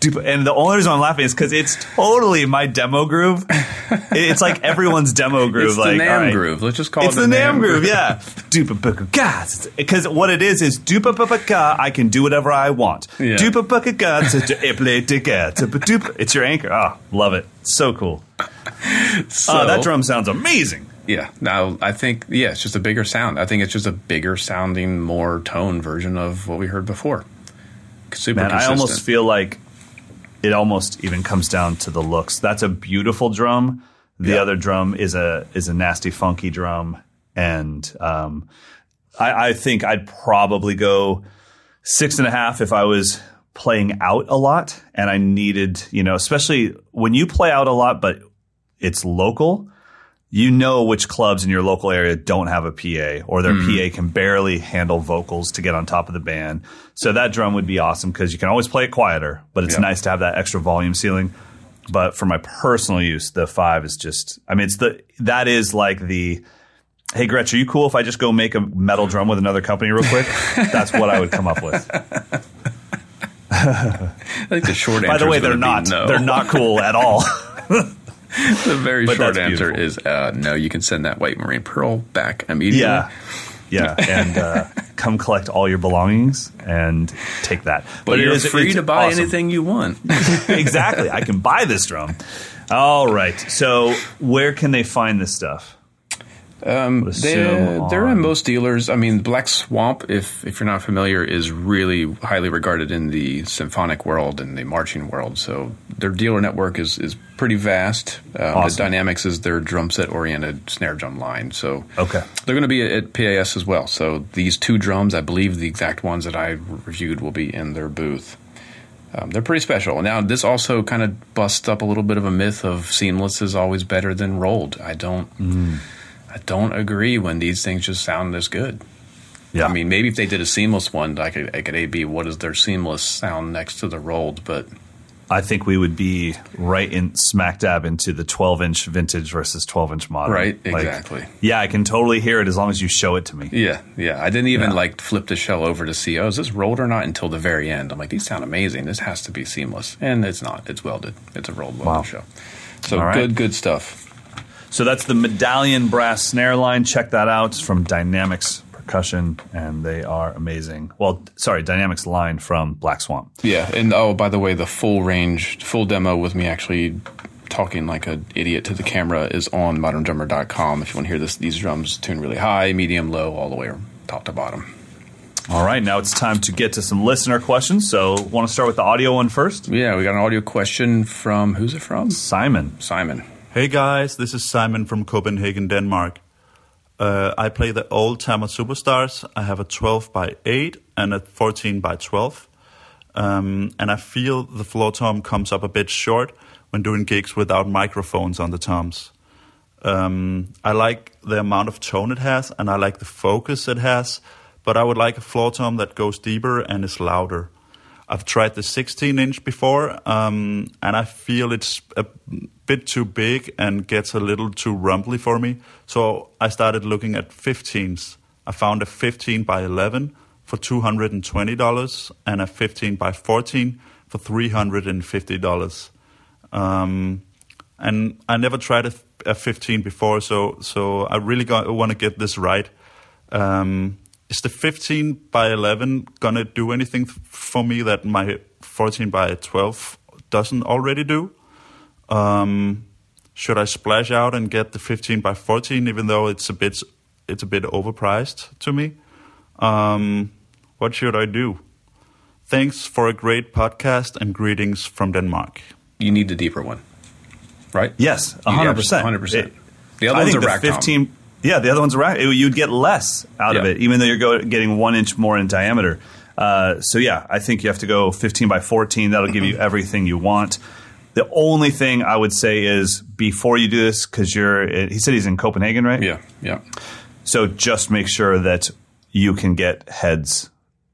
S2: Dupa. And the only reason I'm laughing is because it's totally my demo groove. It's like everyone's demo groove.
S1: It's the
S2: like,
S1: NAMM
S2: all right.
S1: groove. Let's just call
S2: it's
S1: it
S2: the
S1: the
S2: NAMM
S1: NAMM
S2: groove,
S1: groove.
S2: yeah. Dupa piku cat. Because what it is is dupa piku ka. I can do whatever I want.
S1: Yeah.
S2: Dupa piku ka. It's your anchor. Ah, love it. So cool. *laughs*
S1: So,
S2: Oh, that drum sounds amazing.
S1: Yeah. Now I think yeah, it's just a bigger sound. I think it's just a bigger sounding, more tone version of what we heard before. Super
S2: Man, I almost feel like it almost even comes down to the looks. That's a beautiful drum. The
S1: Yeah.
S2: other drum is a is a nasty, funky drum, and um, I, I think I'd probably go six and a half if I was playing out a lot and I needed, you know, especially when you play out a lot, but it's local. You know which clubs in your local area don't have a PA or their mm-hmm. PA can barely handle vocals to get on top of the band. So that drum would be awesome because you can always play it quieter, but it's
S1: Yeah.
S2: nice to have that extra volume ceiling. But for my personal use, the five is just, I mean, it's the, that is like the, hey, Gretsch, are you cool if I just go make a metal drum with another company real quick? *laughs* That's what I would come up with. *laughs*
S1: I think the short answer.
S2: By the way, they're not,
S1: No.
S2: they're not cool at all. *laughs* *laughs*
S1: the very
S2: But
S1: short answer
S2: beautiful.
S1: is uh, no. You can send that white marine pearl back immediately.
S2: Yeah. *laughs* Yeah. And uh, come collect all your belongings and take that.
S1: But,
S2: it
S1: you're
S2: is-
S1: free to buy
S2: awesome.
S1: anything you want. *laughs*
S2: exactly. I can buy this drum. All right. So where can they find this stuff?
S1: Um, they, they're in most dealers. I mean, Black Swamp, if if you're not familiar, is really highly regarded in the symphonic world and the marching world. So their dealer network is is pretty vast. Um,
S2: Awesome.
S1: The Dynamicx is their drum set oriented snare drum line. So
S2: Okay.
S1: they're going to be at PAS as well. So these two drums, I believe the exact ones that I reviewed, will be in their booth. Um, they're pretty special. Now, this also kind of busts up a little bit of a myth of seamless is always better than rolled. I don't, I don't agree when these things just sound this good.
S2: Yeah.
S1: I mean, maybe if they did a seamless one, I could, I could A B what is their seamless sound next to the rolled, but
S2: I think we would be right in smack dab into the 12 inch vintage versus 12 inch modern.
S1: Right,
S2: Like,
S1: exactly.
S2: yeah, I can totally hear it as long as you show it to me.
S1: yeah, yeah. I didn't even
S2: Yeah.
S1: like flip the shell over to see, oh, is this rolled or not until the very end. I'm like, these sound amazing. This has to be seamless, and it's not. It's welded. It's a rolled welded
S2: Wow.
S1: shell. So
S2: right.
S1: good, good stuff.
S2: So that's the medallion brass snare line. Check that out. It's from Dynamicx Percussion, and they are amazing. Well, sorry, Dynamicx line from Black Swamp.
S1: Yeah, and oh, by the way, the full range, full demo with me actually talking like an idiot to the camera is on moderndrummer.com. If you want to hear this, these drums tune really high, medium, low, all the way from top to bottom.
S2: All right, now it's time to get to some listener questions. So, want to start with the audio one first?
S1: Yeah, we got an audio question from who's it from?
S2: Simon.
S1: Simon.
S3: Hey guys, this is Simon from Copenhagen, Denmark. Uh, I play the old Tama Superstars. I have a 12 by 8 and a 14 by 12. Um, and I feel the floor tom comes up a bit short when doing gigs without microphones on the toms. Um, I like the amount of tone it has and I like the focus it has, but I would like a floor tom that goes deeper and is louder. I've tried the 16 inch before, um, and I feel it's a bit too big and gets a little too rumbly for me. So I started looking at 15s. I found a 15 by 11 for $220 and a 15 by 14 for $350. Um, and I never tried a, a 15 before, so so I really want to get this right. Um, is the 15 by 11 gonna do anything for me that my 14 by 12 doesn't already do? Um, should I splash out and get the 15 by 14, even though it's a bit it's a bit overpriced to me? Um, what should I do? Thanks for a great podcast and greetings from Denmark.
S1: You need the deeper one, right?
S2: Yes,
S1: You-
S2: hundred percent,
S1: 100%. The other
S2: I
S1: one's a rack tom.
S2: fifteen. Yeah, the other one's a rack. it- You'd get less out of it, even though you're go, getting one inch more in diameter. Uh, so yeah, I think you have to go 15 by 14. That'll give you everything you want. The only thing I would say is before you do this, because you're. He said he's in Copenhagen, right?
S1: Yeah, yeah.
S2: So just make sure that you can get heads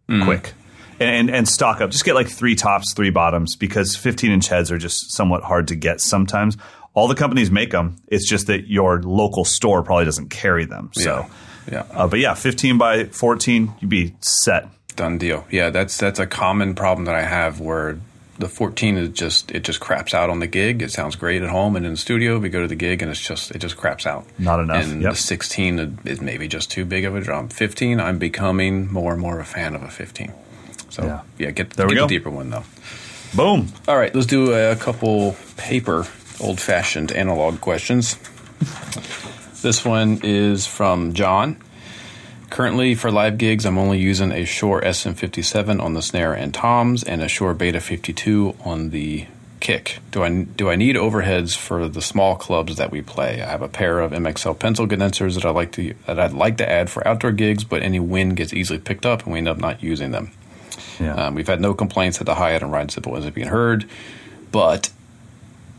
S1: Mm.
S2: quick. And, and stock up. Just get like three tops, three bottoms, because 15 inch heads are just somewhat hard to get sometimes. All the companies make them. It's just that your local store probably doesn't carry them. So,
S1: Yeah.
S2: uh, but yeah, 15 by 14, you'd be set.
S1: Done deal. Yeah, that's that's a common problem that I have where the 14 is just it just craps out on the gig. It sounds great at home and in the studio. We go to the gig and it's just it just craps out.
S2: Not enough.
S1: And
S2: Yep.
S1: the 16 is maybe just too big of a drum. 15, I'm becoming more and more of a fan of a 15. So
S2: Yeah.
S1: yeah, get
S2: There we
S1: get
S2: go.
S1: the deeper one though.
S2: Boom.
S1: All right, let's do a couple paper, old fashioned analog questions. this one is from John. Currently, for live gigs, I'm only using a Shure SM57 on the snare and toms, and a Shure Beta 52 on the kick. Do I do I need overheads for the small clubs that we play? I have a pair of MXL pencil condensers that I like to that I'd like to add for outdoor gigs, but any wind gets easily picked up, and we end up not using them.
S2: Yeah.
S1: Um, we've had no complaints that the hi-hat and ride cymbal isn't being heard, but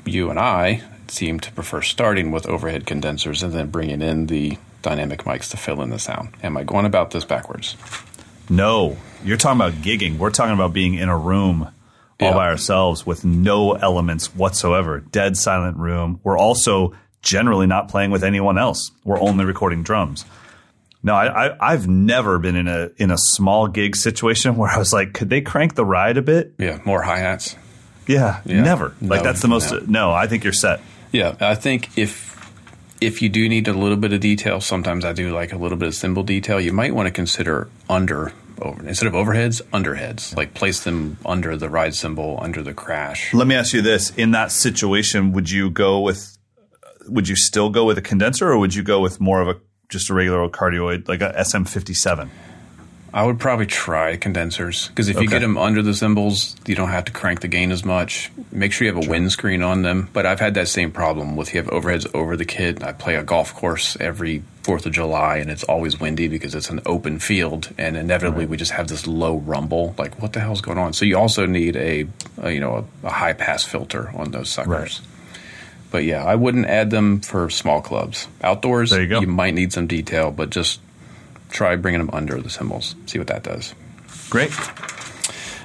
S1: you and I seem to prefer starting with overhead condensers and then bringing in the dynamic mics to fill in the sound. Am I going about this backwards?
S2: No, you're talking about gigging. We're talking about being in a room all
S1: Yeah.
S2: by ourselves with no elements whatsoever. Dead silent room. We're also generally not playing with anyone else. We're only recording drums. No, I, I, I've never been in a in a small gig situation *laughs* where I was like, could they crank the ride a bit?
S1: Yeah, more hi-hats.
S2: Yeah,
S1: Yeah.
S2: never. Like
S1: No,
S2: that's the most.
S1: no.
S2: No. I think you're set.
S1: Yeah, I think if if you do need a little bit of detail, sometimes I do like a little bit of cymbal detail. You might want to consider under over instead of overheads, underheads. Like place them under the ride cymbal, under the crash.
S2: Let me ask you this: In that situation, would you go with? Would you still go with a condenser, or would you go with more of a just a regular old cardioid, like a SM57?
S1: I would probably try condensers because if you get them under the cymbals, you don't have to crank the gain as much. Make sure you have a windscreen on them. But I've had that same problem with you have overheads over the kit. I play a golf course every Fourth of July, and it's always windy because it's an open field, and inevitably we just have this low rumble. Like, what the hell's going on? So you also need a, a you know a, a high pass filter on those suckers.
S2: Right.
S1: But yeah, I wouldn't add them for small clubs. Outdoors,
S2: There you go.
S1: you might need some detail, but just try bringing them under the cymbals. See what that does.
S2: Great.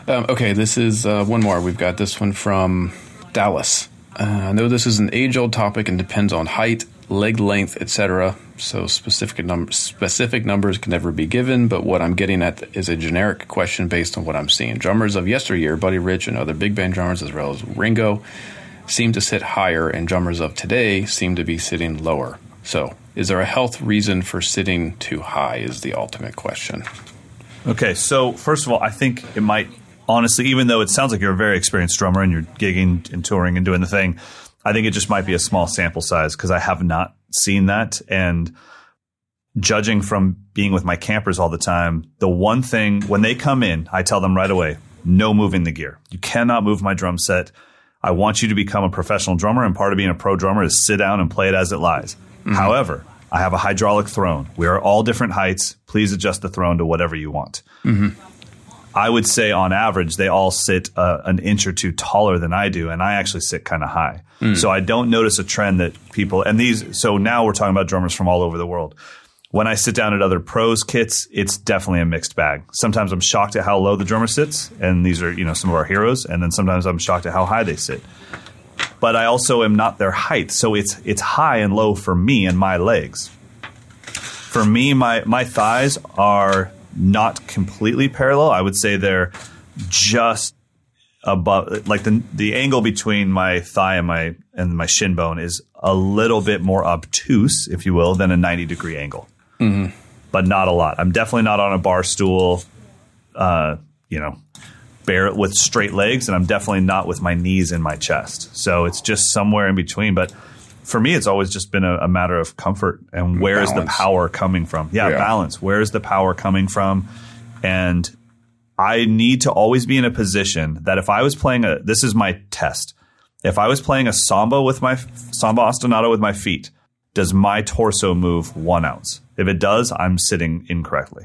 S1: Um, okay, this is uh, one more. We've got this one from Dallas. Uh, I know this is an age-old topic and depends on height, leg length, etc. So specific num- specific numbers can never be given. But what I'm getting at is a generic question based on what I'm seeing. Drummers of yesteryear, Buddy Rich and other big band drummers, as well as Ringo, seem to sit higher, and drummers of today seem to be sitting lower. So, is there a health reason for sitting too high? Is the ultimate question.
S2: Okay, so first of all, I think it might honestly, even though it sounds like you're a very experienced drummer and you're gigging and touring and doing the thing, I think it just might be a small sample size because I have not seen that. And judging from being with my campers all the time, the one thing when they come in, I tell them right away, no moving the gear. You cannot move my drum set. I want you to become a professional drummer, and part of being a pro drummer is sit down and play it as it lies. Mm-hmm. However, I have a hydraulic throne. We are all different heights. Please adjust the throne to whatever you want. Mm-hmm. I would say on average, they all sit uh, an inch or two taller than I do, and I actually sit kind of high. Mm. So I don't notice a trend that people, and these, so now we're talking about drummers from all over the world. When I sit down at other pros kits, it's definitely a mixed bag. Sometimes I'm shocked at how low the drummer sits, and these are, you know, some of our heroes, and then sometimes I'm shocked at how high they sit. But I also am not their height, so it's it's high and low for me and my legs. For me, my my thighs are not completely parallel. I would say they're just above like the the angle between my thigh and my and my shin bone is a little bit more obtuse, if you will, than a 90 degree angle. But not a lot. I'm definitely not on a bar stool, uh, you know, bare with straight legs, and I'm definitely not with my knees in my chest. So it's just somewhere in between. But for me, it's always just been a, a matter of comfort and where is the power coming from? Yeah,
S1: Yeah.
S2: balance. Where is the power coming from? And I need to always be in a position that if I was playing a, this is my test. If I was playing a samba with my samba ostinato with my feet, does my torso move one ounce? If it does, I'm sitting incorrectly.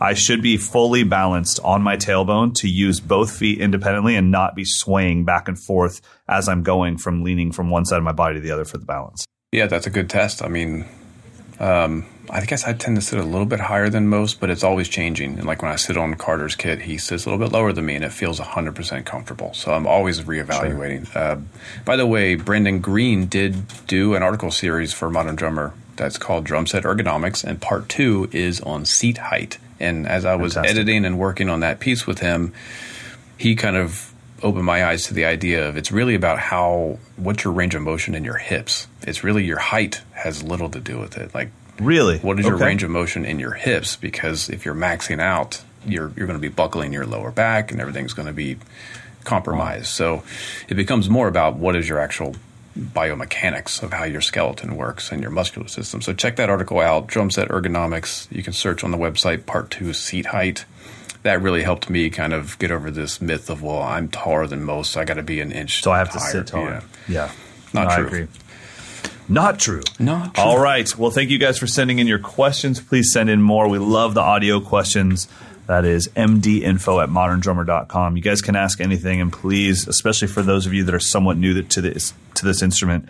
S2: I should be fully balanced on my tailbone to use both feet independently and not be swaying back and forth as I'm going from leaning from one side of my body to the other for the balance.
S1: Yeah, that's a good test. I mean, Um, I guess I tend to sit a little bit higher than most, but it's always changing. And like when I sit on Carter's kit, he sits a little bit lower than me, and it feels 100% comfortable. So I'm always reevaluating. Uh, by the way, Brendan Green did do an article series for Modern Drummer that's called Drum Set Ergonomics, and part two is on seat height. And as I was
S2: Fantastic.
S1: editing and working on that piece with him, he kind of opened my eyes to the idea of it's really about how what's your range of motion in your hips. It's really your height has little to do with it. Like
S2: Really?
S1: what is your range of motion in your hips? Because if you're maxing out, you're you're going to be buckling your lower back, and everything's going to be compromised. So it becomes more about what is your actual biomechanics of how your skeleton works and your muscular system. So check that article out, Drum Set Ergonomics. You can search on the website Part Two Seat Height. That really helped me kind of get over this myth of well, I'm taller than most, so I got to be an inch.
S2: So I have to sit taller.
S1: Yeah.
S2: Yeah.
S1: Not
S2: No,
S1: true.
S2: Not true.
S1: Not true.
S2: All right. Well, thank you guys for sending in your questions. Please send in more. We love the audio questions. That is mdinfo at moderndrummer.com. You guys can ask anything, and please, especially for those of you that are somewhat new to this to this instrument,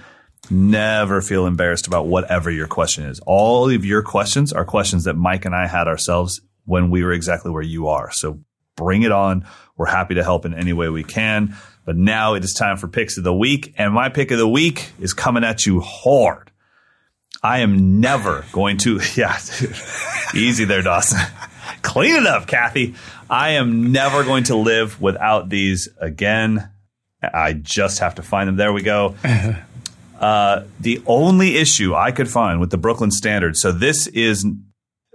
S2: never feel embarrassed about whatever your question is. All of your questions are questions that Mike and I had ourselves when we were exactly where you are. So bring it on. We're happy to help in any way we can. But now it is time for picks of the week, and my pick of the week is coming at you hard. I am never *laughs* going to, yeah, dude. *laughs* easy there, Dawson. Clean it up, Kathy. I am never going to live without these again. I just have to find them. There we go. *laughs* Uh, the only issue I could find with the Brooklyn Standard, so this is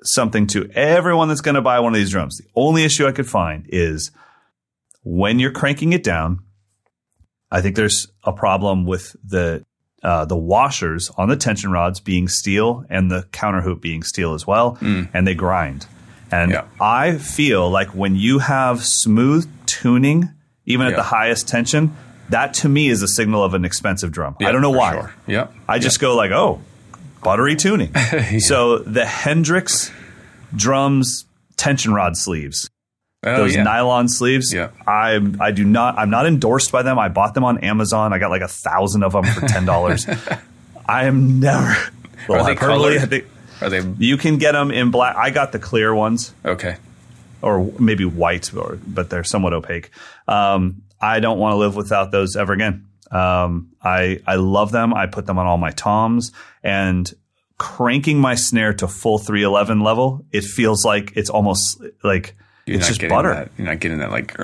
S2: something to everyone that's going to buy one of these drums. The only issue I could find is when you're cranking it down. I think there's a problem with the uh, the washers on the tension rods being steel and the counter hoop being steel as well, and they grind. And
S1: Yeah.
S2: I feel like when you have smooth tuning, even at the highest tension, that to me is a signal of an expensive drum. I don't know why.
S1: sure. Yep.
S2: I just go like, oh, buttery tuning. *laughs* So the Hendrix drums tension rod sleeves,
S1: Oh,
S2: those
S1: yeah.
S2: nylon sleeves.
S1: Yeah.
S2: I I do not. I'm not endorsed by them. I bought them on Amazon. I got like a thousand of them for *laughs* ten dollars. I am never. Well,
S1: Are they
S2: hyperbole,
S1: colored? Are they
S2: you can get them in black. I got the clear ones
S1: okay?
S2: or maybe white, or, but they're somewhat opaque. Um, I don't want to live without those ever again. Um, I I love them. I put them on all my toms and cranking my snare to full 311 level. It feels like it's almost like
S1: You're
S2: it's just butter.
S1: That, you're not getting that like.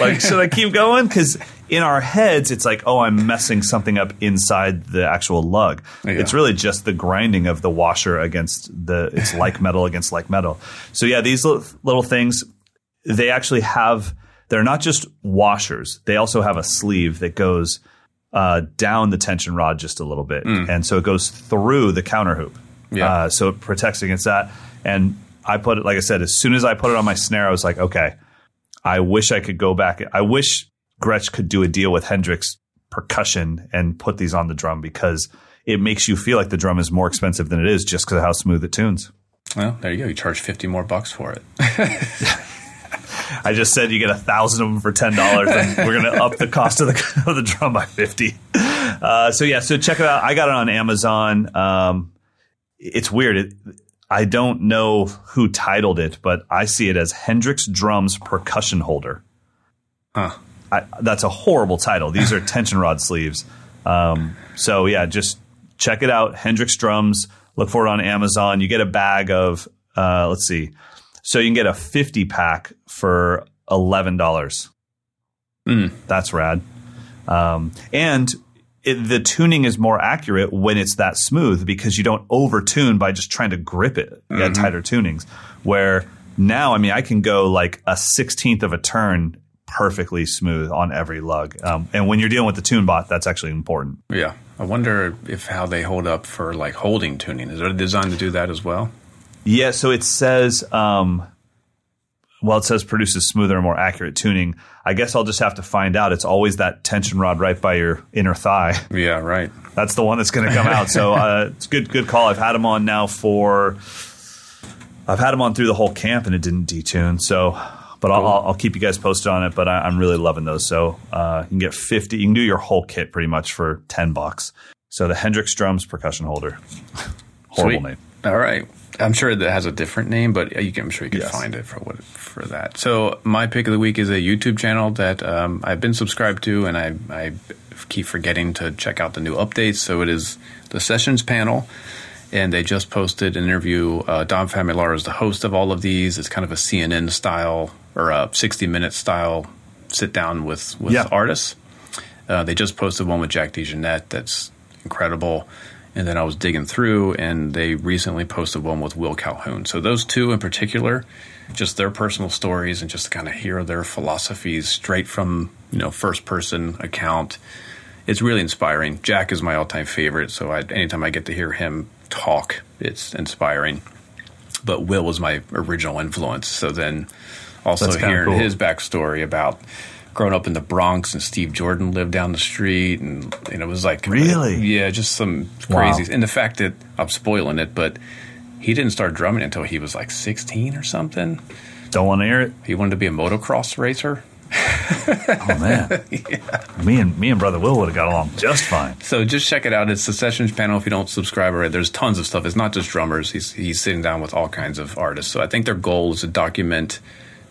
S2: Like, should I keep going? Because in our heads, it's like, oh, I'm messing something up inside the actual lug.
S1: Yeah.
S2: It's really just the grinding of the washer against the, it's *laughs* like metal against like metal. So yeah, these little, little things, they actually have, they're not just washers. They also have a sleeve that goes uh, down the tension rod just a little bit. And so it goes through the counter hoop.
S1: Yeah.
S2: Uh, so it protects against that. And I put it, like I said, as soon as I put it on my snare, I was like, okay, I wish I could go back. I wish Gretsch could do a deal with Hendrix percussion and put these on the drum because it makes you feel like the drum is more expensive than it is just because of how smooth it tunes.
S1: well, there you go. You charge fifty more bucks for it. *laughs*
S2: I just said you get a thousand of them for ten dollars, and we're gonna up the cost of the *laughs* of the drum by fifty. Uh, so yeah, so check it out. I got it on Amazon. Um, it's weird. It, I don't know who titled it, but I see it as Hendrix Drums Percussion Holder.
S1: Huh.
S2: I, that's a horrible title. These are *laughs* tension rod sleeves. Um, so yeah, just check it out. Hendrix Drums. Look for it on Amazon. You get a bag of uh, let's see. So you can get a 50 pack for $11. That's rad. Um, and it, the tuning is more accurate when it's that smooth because you don't over tune by just trying to grip it. You got tighter tunings. Where now, I mean, I can go like a 16th of a turn perfectly smooth on every lug. Um, and when you're dealing with the TuneBot, that's actually important.
S1: Yeah, I wonder if how they hold up for like holding tuning. Is it designed to do that as well?
S2: Yeah, so it says, um, well, it says produces smoother and more accurate tuning. I guess I'll just have to find out. It's always that tension rod right by your inner thigh. *laughs*
S1: Yeah, right.
S2: That's the one that's going to come out. So uh, it's good, good call. I've had them on now for, I've had them on through the whole camp and it didn't detune. So, but I'll, I'll, I'll keep you guys posted on it. But I, I'm really loving those. So uh, you can get 50. You can do your whole kit pretty much for 10 bucks. So the Hendrix drums percussion holder. Horrible
S1: Sweet.
S2: name.
S1: All right. I'm sure that has a different name, but you can, I'm sure you can
S2: Yes.
S1: find it for what for that. So my pick of the week is a YouTube channel that um, I've been subscribed to, and I, I keep forgetting to check out the new updates. So it is the Sessions panel, and they just posted an interview. Uh, Dom Famularo is the host of all of these. It's kind of a CNN style or a 60 minute style sit down with with
S2: Yeah.
S1: artists. Uh, they just posted one with Jack DeJohnette that's incredible. And then I was digging through, and they recently posted one with Will Calhoun. So those two in particular, just their personal stories, and just to kind of hear their philosophies straight from you know first person account. It's really inspiring. Jack is my all time favorite, so I, anytime I get to hear him talk, it's inspiring. But Will was my original influence. So then also hearing
S2: cool.
S1: his backstory about growing up in the Bronx and Steve Jordan lived down the street and, and it was like
S2: Really?
S1: yeah just some
S2: Wow.
S1: and the fact that I'm spoiling it but he didn't start drumming until he was like 16 or something.
S2: Don't want to hear it.
S1: he wanted to be a motocross racer.
S2: Oh man, *laughs* me and me and brother Will would have got along just fine.
S1: so just check it out. It's the sessions panel if you don't subscribe already. There's tons of stuff. It's not just drummers. He's, he's sitting down with all kinds of artists. So I think their goal is to document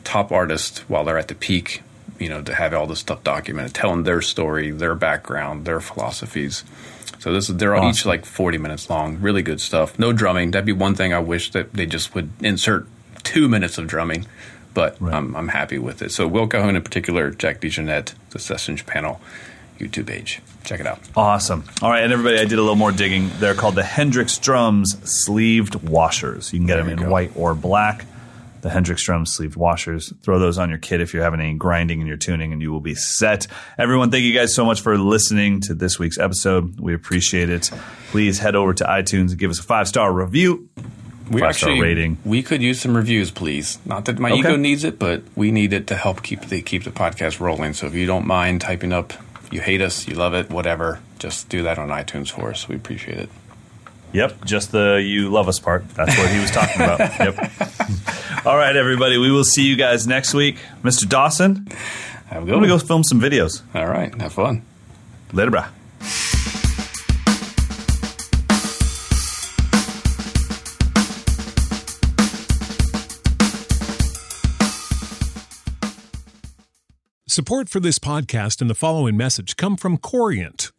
S1: top artists while they're at the peak you know to have all this stuff documented telling their story their background their philosophies so this is they're all each like 40 minutes long really good stuff no drumming that'd be one thing i wish that they just would insert two minutes of drumming but
S2: Right.
S1: I'm, I'm happy with it so will Calhoun in particular jack DeJohnette the sessions panel youtube page check it out
S2: Awesome. All right, and everybody, I did a little more digging. They're called the Hendrix Drums sleeved washers. You can get
S1: There
S2: them in
S1: go.
S2: white or black. The Hendrix Drums sleeved washers. Throw those on your kit if you're having any grinding in your tuning, and you will be set. Everyone, thank you guys so much for listening to this week's episode. We appreciate it. Please head over to iTunes and give us a five star review.
S1: we
S2: Five-star
S1: actually
S2: rating.
S1: we could use some reviews please not that my
S2: Okay.
S1: ego needs it but we need it to help keep the keep the podcast rolling so if you don't mind typing up you hate us you love it whatever just do that on itunes for us we appreciate it
S2: Yep, just the you love us part. That's what he was talking about. *laughs* Yep. All right, everybody. We will see you guys next week. Mr. Dawson,
S1: have a
S2: I'm
S1: good
S2: going to go film some videos.
S1: all right have fun
S2: Later, brah.
S4: Support for this podcast and the following message come from Corient.